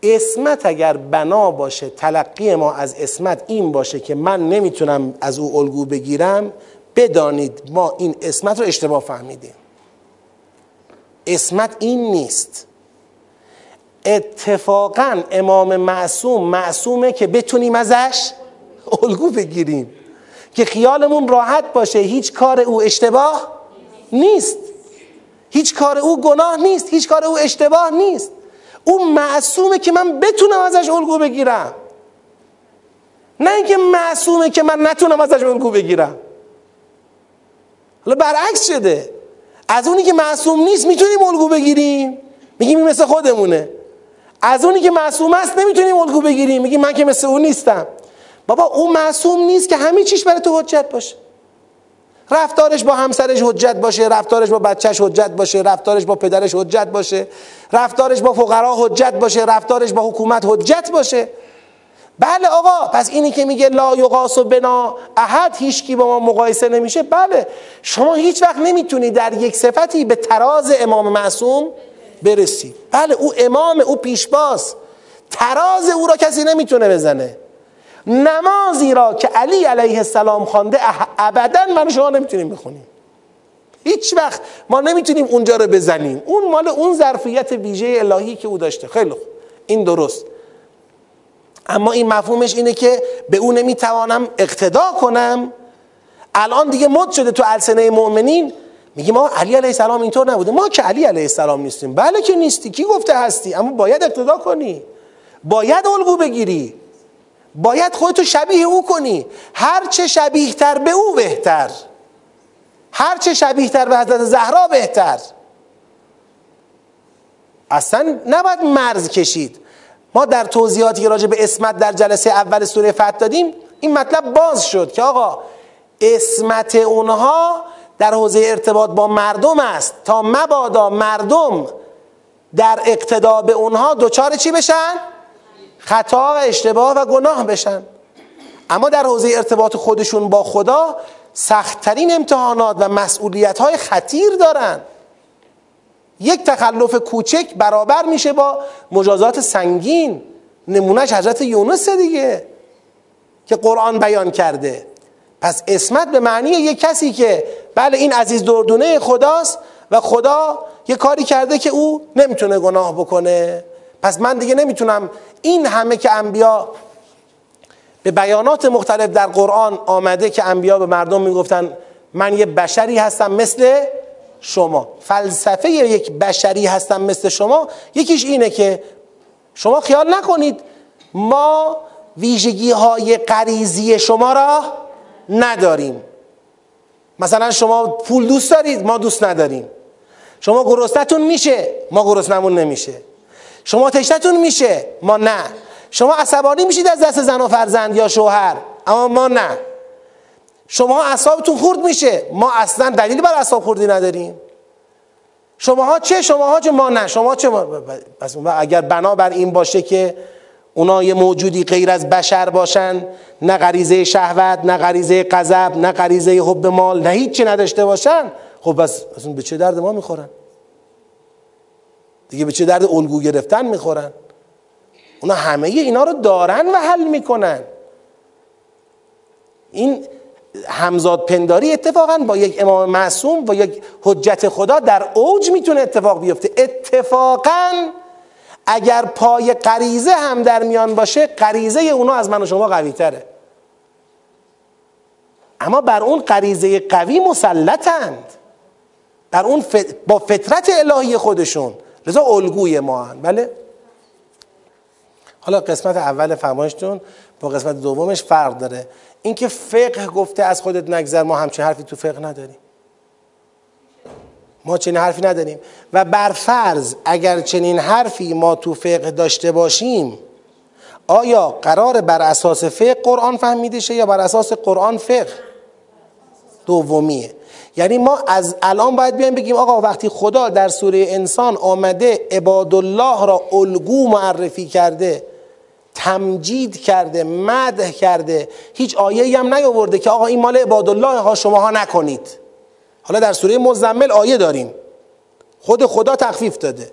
اسمت اگر بنا باشه تلقی ما از اسمت این باشه که من نمی‌تونم از او الگو بگیرم بدانید ما این اسمت رو اشتباه فهمیدیم. اسمت این نیست. اتفاقا امام معصوم معصومه که بتونیم ازش الگو بگیریم. که خیالمون راحت باشه هیچ کار او اشتباه نیست. هیچ کار او گناه نیست هیچ کار او اشتباه نیست. او معصومه که من بتونم ازش الگو بگیرم. نه اینکه معصومه که من نتونم ازش الگو بگیرم. حالا برعکس شده. از اونی که معصوم نیست می‌تونیم الگو بگیریم. میگیم مثل خودمونه. از اونی که معصوم است نمی‌تونیم الگو بگیریم. میگیم من که مثل اون نیستم. بابا اون معصوم نیست که همه چیش برای تو حجت باشه. رفتارش با همسرش حجت باشه رفتارش با بچهش حجت باشه رفتارش با پدرش حجت باشه رفتارش با فقرا حجت باشه رفتارش با حکومت حجت باشه. بله آقا پس اینی که میگه لا یقاس و بنا احد هیچکی با ما مقایسه نمیشه. بله شما هیچ وقت نمی‌تونی در یک صفتی به تراز امام معصوم برسی. بله او امام او پیشباز تراز او را کسی نمی‌تونه بزنه. نمازی را که علی علیه السلام خوانده ابدا من شما نمی‌تونیم بخونیم. هیچ وقت ما نمی‌تونیم اونجا رو بزنیم. اون مال اون ظرفیت ویژه الهی که او داشته. خیلی خوب. این درست. اما این مفهومش اینه که به او نمی‌توانم اقتدا کنم. الان دیگه مد شده تو السنه مؤمنین. میگیم ما علی علیه السلام اینطور نبوده. ما که علی علیه السلام نیستیم. بله که نیستی. کی گفته هستی؟ اما باید اقتدا کنی. باید الگو بگیری. باید خودتو شبیه او کنی. هر چه شبیه تر به او بهتر. هر چه شبیه تر به حضرت زهرا بهتر. اصلا نباید مرز کشید. ما در توضیحاتی که راجع به اسمت در جلسه اول سوره فتح دادیم این مطلب باز شد که آقا اسمت اونها در حوزه ارتباط با مردم است. تا مبادا مردم در اقتدا به اونها دوچار چی بشن؟ خطا و اشتباه و گناه بشن. اما در حوزه ارتباط خودشون با خدا سختترین امتحانات و مسئولیت های خطیر دارن. یک تخلف کوچک برابر میشه با مجازات سنگین. نمونهش حضرت یونس دیگه که قرآن بیان کرده. پس اسمت به معنی یک کسی که بله این عزیز دردونه خداست و خدا یه کاری کرده که او نمی‌تونه گناه بکنه. پس من دیگه نمی‌تونم این همه که انبیا به بیانات مختلف در قرآن آمده که انبیا به مردم می‌گفتن من یه بشری هستم مثل شما. فلسفه یک بشری هستم مثل شما. یکیش اینه که شما خیال نکنید ما ویژگی های قریزی شما را نداریم. مثلا شما پول دوست دارید ما دوست نداریم. شما گرسنتون میشه ما گرسنمون نمیشه. شما تشنتون میشه. ما نه. شما عصبانی میشید از دست زن و فرزند یا شوهر. اما ما نه. شما اعصابتون خورد میشه. ما اصلا دلیلی بر اعصاب خوردی نداریم. شماها چه؟ شماها چه؟ ما نه. شما چه؟ ما پس اگر بنابر این باشه که اونا یه موجودی غیر از بشر باشن نه غریزه شهوت نه غریزه غضب نه غریزه حب مال نه هیچی نداشته باشن خب بس اصلا به چه درد ما می‌خورن؟ دیگه به چه درد الگو گرفتن می‌خورن؟ اونا همه اینا رو دارن و حل می‌کنن. این همزاد پنداری اتفاقا با یک امام معصوم و یک حجت خدا در اوج می‌تونه اتفاق بیفته. اتفاقا اگر پای غریزه هم در میان باشه غریزه اونا از من و شما قوی تره اما بر اون غریزه قوی مسلطند. بر اون با فطرت الهی خودشون. لذا الگوی ما هن. بله؟ حالا قسمت اول فرمایشتون با قسمت دومش فرق داره. اینکه فقه گفته از خودت نگذر ما همچین حرفی تو فقه نداریم. ما چنین حرفی نداریم. و بر فرض اگر چنین حرفی ما تو فقه داشته باشیم آیا قرار بر اساس فقه قرآن فهمیده شه یا بر اساس قرآن فقه؟ دومیه. یعنی ما از الان باید بیایم بگیم آقا وقتی خدا در سوره انسان آمده عباد الله را الگو معرفی کرده تمجید کرده مدح کرده هیچ آیه هم نیاورده که آقا این مال عباد الله ها شماها نکنید. حالا در سوره مزمل آیه داریم. خود خدا تخفیف داده.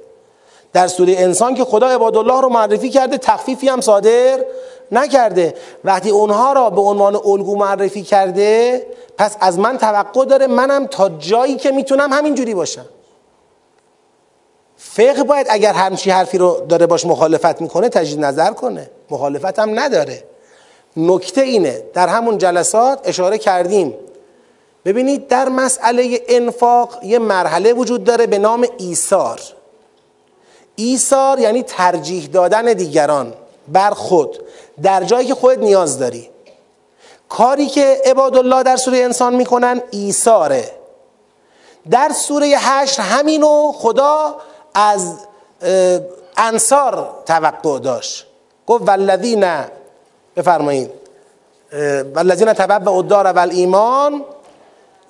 در سوره انسان که خدا عباد الله رو معرفی کرده تخفیفی هم صادر نکرده. وقتی اونها را به عنوان الگو معرفی کرده پس از من توقع داره منم تا جایی که می‌تونم همینجوری باشم. فقه باید اگر همچی حرفی رو داره باش مخالفت می‌کنه تجدید نظر کنه. مخالفت هم نداره. نکته اینه در همون جلسات اشاره کردیم. ببینید در مسئله انفاق یه مرحله وجود داره به نام ایثار. ایثار یعنی ترجیح دادن دیگران. بر خود در جایی که خودت نیاز داری. کاری که عباد الله در سوره انسان می‌کنن ایثاره. در سوره هشت همینو خدا از انصار توقع داشت. گفت والذین بفرمایید. والذین تبع الدار والایمان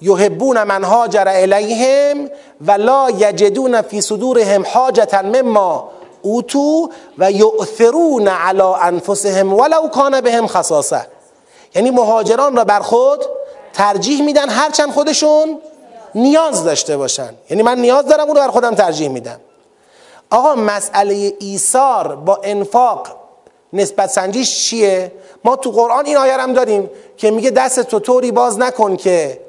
یحبون من هاجر الیهم و لا یجدون فی صدورهم حاجتا مما اوتو و یؤثرون علی انفسهم ولو کان بهم خصاصه. یعنی مهاجران را بر خود ترجیح میدن هرچند خودشون نیاز داشته باشن. یعنی من نیاز دارم اون رو بر خودم ترجیح میدم. آقا مسئله ایثار با انفاق نسبت سنجیش چیه؟ ما تو قرآن این آیه هم داریم که میگه دست تو طوری باز نکن که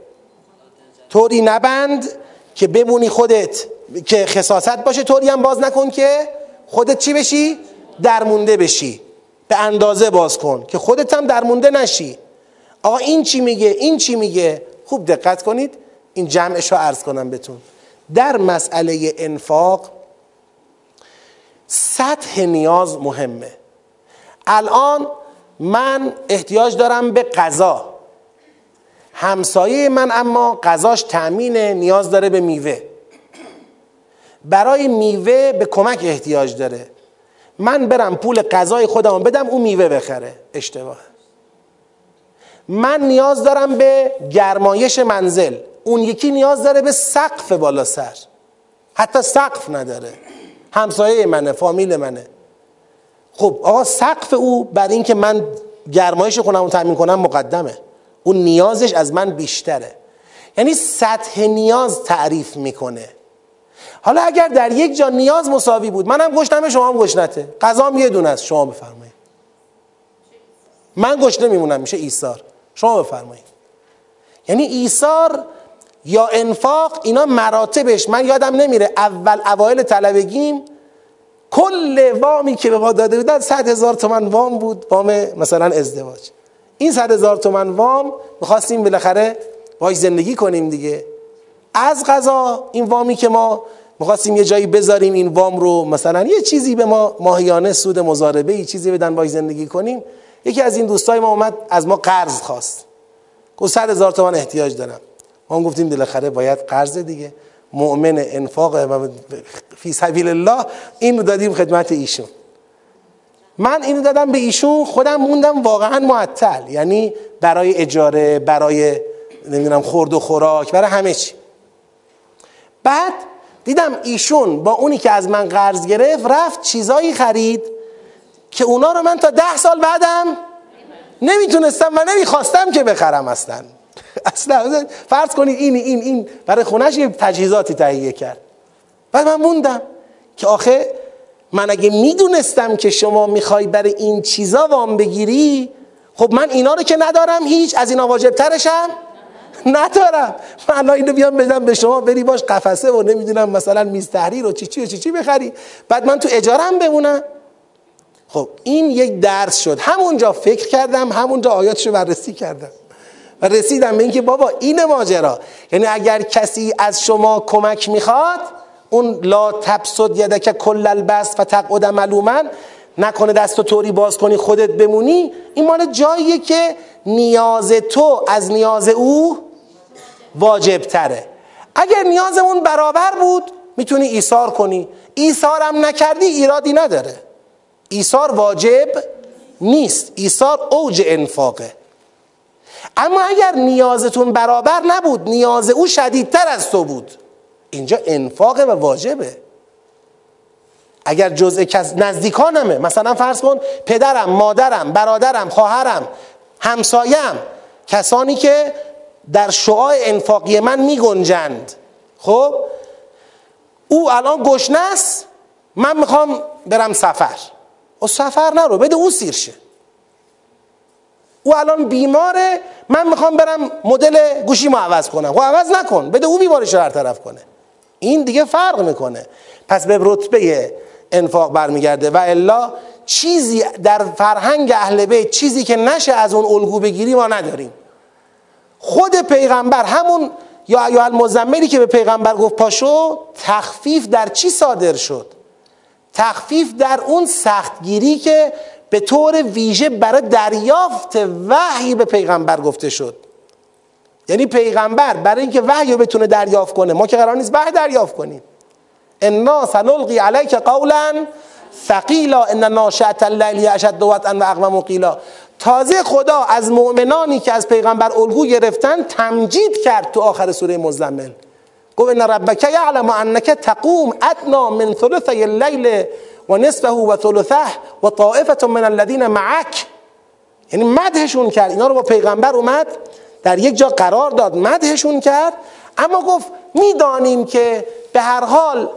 طوری نبند که بمونی خودت که خصاصت باشه طوری هم باز نکن که خودت چی بشی؟ درمونده بشی. به اندازه باز کن که خودت هم درمونده نشی. آقا این چی میگه؟ این چی میگه؟ خوب دقت کنید. این جمعش رو عرض کنم بهتون. در مسئله انفاق سطح نیاز مهمه. الان من احتیاج دارم به غذا. همسایه من اما غذاش تأمین نیاز داره به میوه. برای میوه به کمک احتیاج داره. من برم پول غذای خودم بدم اون میوه بخره. اشتباه. من نیاز دارم به گرمایش منزل. اون یکی نیاز داره به سقف بالا سر. حتی سقف نداره. همسایه منه فامیل منه. خب آقا سقف او بر اینکه من گرمایش خونم رو تامین کنم مقدمه. اون نیازش از من بیشتره. یعنی سطح نیاز تعریف می‌کنه. حالا اگر در یک جا نیاز مساوی بود منم گشنمه شما هم گشنته. غذام یه دونه است شما بفرمایید. من گشنه میمونم میشه ایثار. شما بفرمایید. یعنی ایثار یا انفاق اینا مراتبش من یادم نمیره اول اوایل طلبگیم کل وامی که به ما داده بودن صد هزار تومن وام بود وام مثلا ازدواج. این صد هزار تومن وام می‌خواستیم بالاخره باش زندگی کنیم دیگه. از غذا این وامی که ما می‌خواستیم یه جایی بذاریم این وام رو مثلا یه چیزی به ما ماهیانه سود مزاربه یه چیزی بدن باش زندگی کنیم. یکی از این دوستای ما اومد از ما قرض خواست. گفت صد هزار تومن احتیاج دارم. ما هم گفتیم بالاخره باید قرض دیگه. مؤمن انفاق و فی سبیل الله این رو دادیم خدمت ایشون. من اینو دادم به ایشون خودم موندم واقعا معطل. یعنی برای اجاره برای نمی‌دونم خورد و خوراک برای همه چی. بعد دیدم ایشون با اونی که از من قرض گرفت رفت چیزایی خرید که اونا رو من تا ده سال بعدم نمی‌تونستم و نمی‌خواستم که بخرم اصلا. اصلا فرض کنید این این این برای خونش یه تجهیزاتی تهیه کرد. بعد من موندم که آخه من اگه می‌دونستم که شما می‌خوای برای این چیزا وام بگیری خب من اینا رو که ندارم هیچ از اینا واجب ترشم ندارم. من اینو بیام بدم به شما بری باش قفسه و نمی‌دونم مثلا میز تحریر و چی چی و چی چی بخری. بعد من تو اجارم بمونم. خب این یک درس شد. همونجا فکر کردم همونجا آیاتشو بررسی کردم. و رسیدم به اینکه بابا این ماجرا. یعنی اگر کسی از شما کمک می‌خواد اون لا تبسد یدک کل البس و تقعد ملومن نکنه دست و طوری باز کنی خودت بمونی این مال جاییه که نیاز تو از نیاز او واجب تره اگر نیازمون برابر بود می‌تونی ایثار کنی. ایثارم نکردی ایرادی نداره. ایثار واجب نیست. ایثار اوج انفاقه. اما اگر نیازتون برابر نبود نیاز او شدیدتر از تو بود. اینجا انفاقه و واجبه. اگر جزء کس نزدیکانمه مثلا فرض کن پدرم مادرم برادرم خواهرم همسایم کسانی که در شعاع انفاقی من می گنجند خب؟ او الان گشنه است من می‌خوام برم سفر. او سفر نرو بده او سیر شه. او الان بیماره من می‌خوام برم مدل گوشی ما عوض کنم. خب عوض نکن بده او بیمارش رو طرف کنه. این دیگه فرق می‌کنه. پس به رتبه انفاق برمیگرده و الا چیزی در فرهنگ اهل بیت چیزی که نشه از اون الگو بگیری ما نداریم. خود پیغمبر همون یا ایها المزملی که به پیغمبر گفت پاشو تخفیف در چی صادر شد؟ تخفیف در اون سختگیری که به طور ویژه برای دریافت وحی به پیغمبر گفته شد. یعنی پیغمبر برای اینکه وحی رو بتونه دریافت کنه ما که قرار نیست وحی دریافت کنیم. انا سنلقی علیک قولا ثقیلا ان ناشئه اللیل اشد وطئا و اقوم قیلا. تازه خدا از مؤمنانی که از پیغمبر الگو گرفتن تمجید کرد تو آخر سوره مزمل. گفت ان ربک یعلم انک تقوم ادنا من ثلثی اللیل و نصفه و ثلثه و طائفه من الذین معک. یعنی مدحشون کرد. اینا رو با پیغمبر اومد در یک جا قرار داد مدحشون کرد. اما گفت می‌دانیم که به هر حال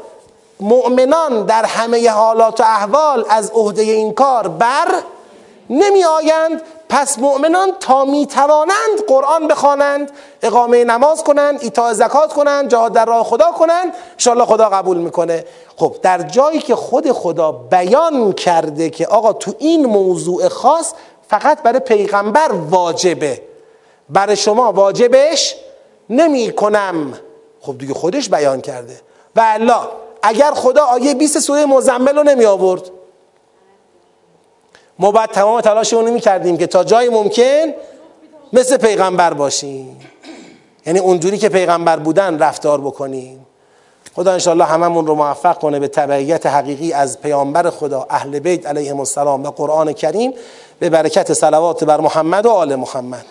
مؤمنان در همه حالات و احوال از عهده این کار بر نمی آیند پس مؤمنان تا می توانند قرآن بخوانند اقامه نماز کنند ایتاء زکات کنند جهاد در راه خدا کنند. انشاءالله خدا قبول می‌کنه. خب در جایی که خود خدا بیان کرده که آقا تو این موضوع خاص فقط برای پیغمبر واجبه. برای شما واجبش نمی کنم خب دیگه خودش بیان کرده. و الله اگر خدا آیه 20 سوره مزمل رو نمی آورد ما باید تمام تلاشمون می کردیم که تا جای ممکن مثل پیغمبر باشیم. یعنی اونجوری که پیغمبر بودن رفتار بکنیم. خدا انشاءالله هممون رو موفق کنه به تبعیت حقیقی از پیامبر خدا اهل بیت علیهم السلام و قرآن کریم به برکت صلوات بر محمد و آل محمد.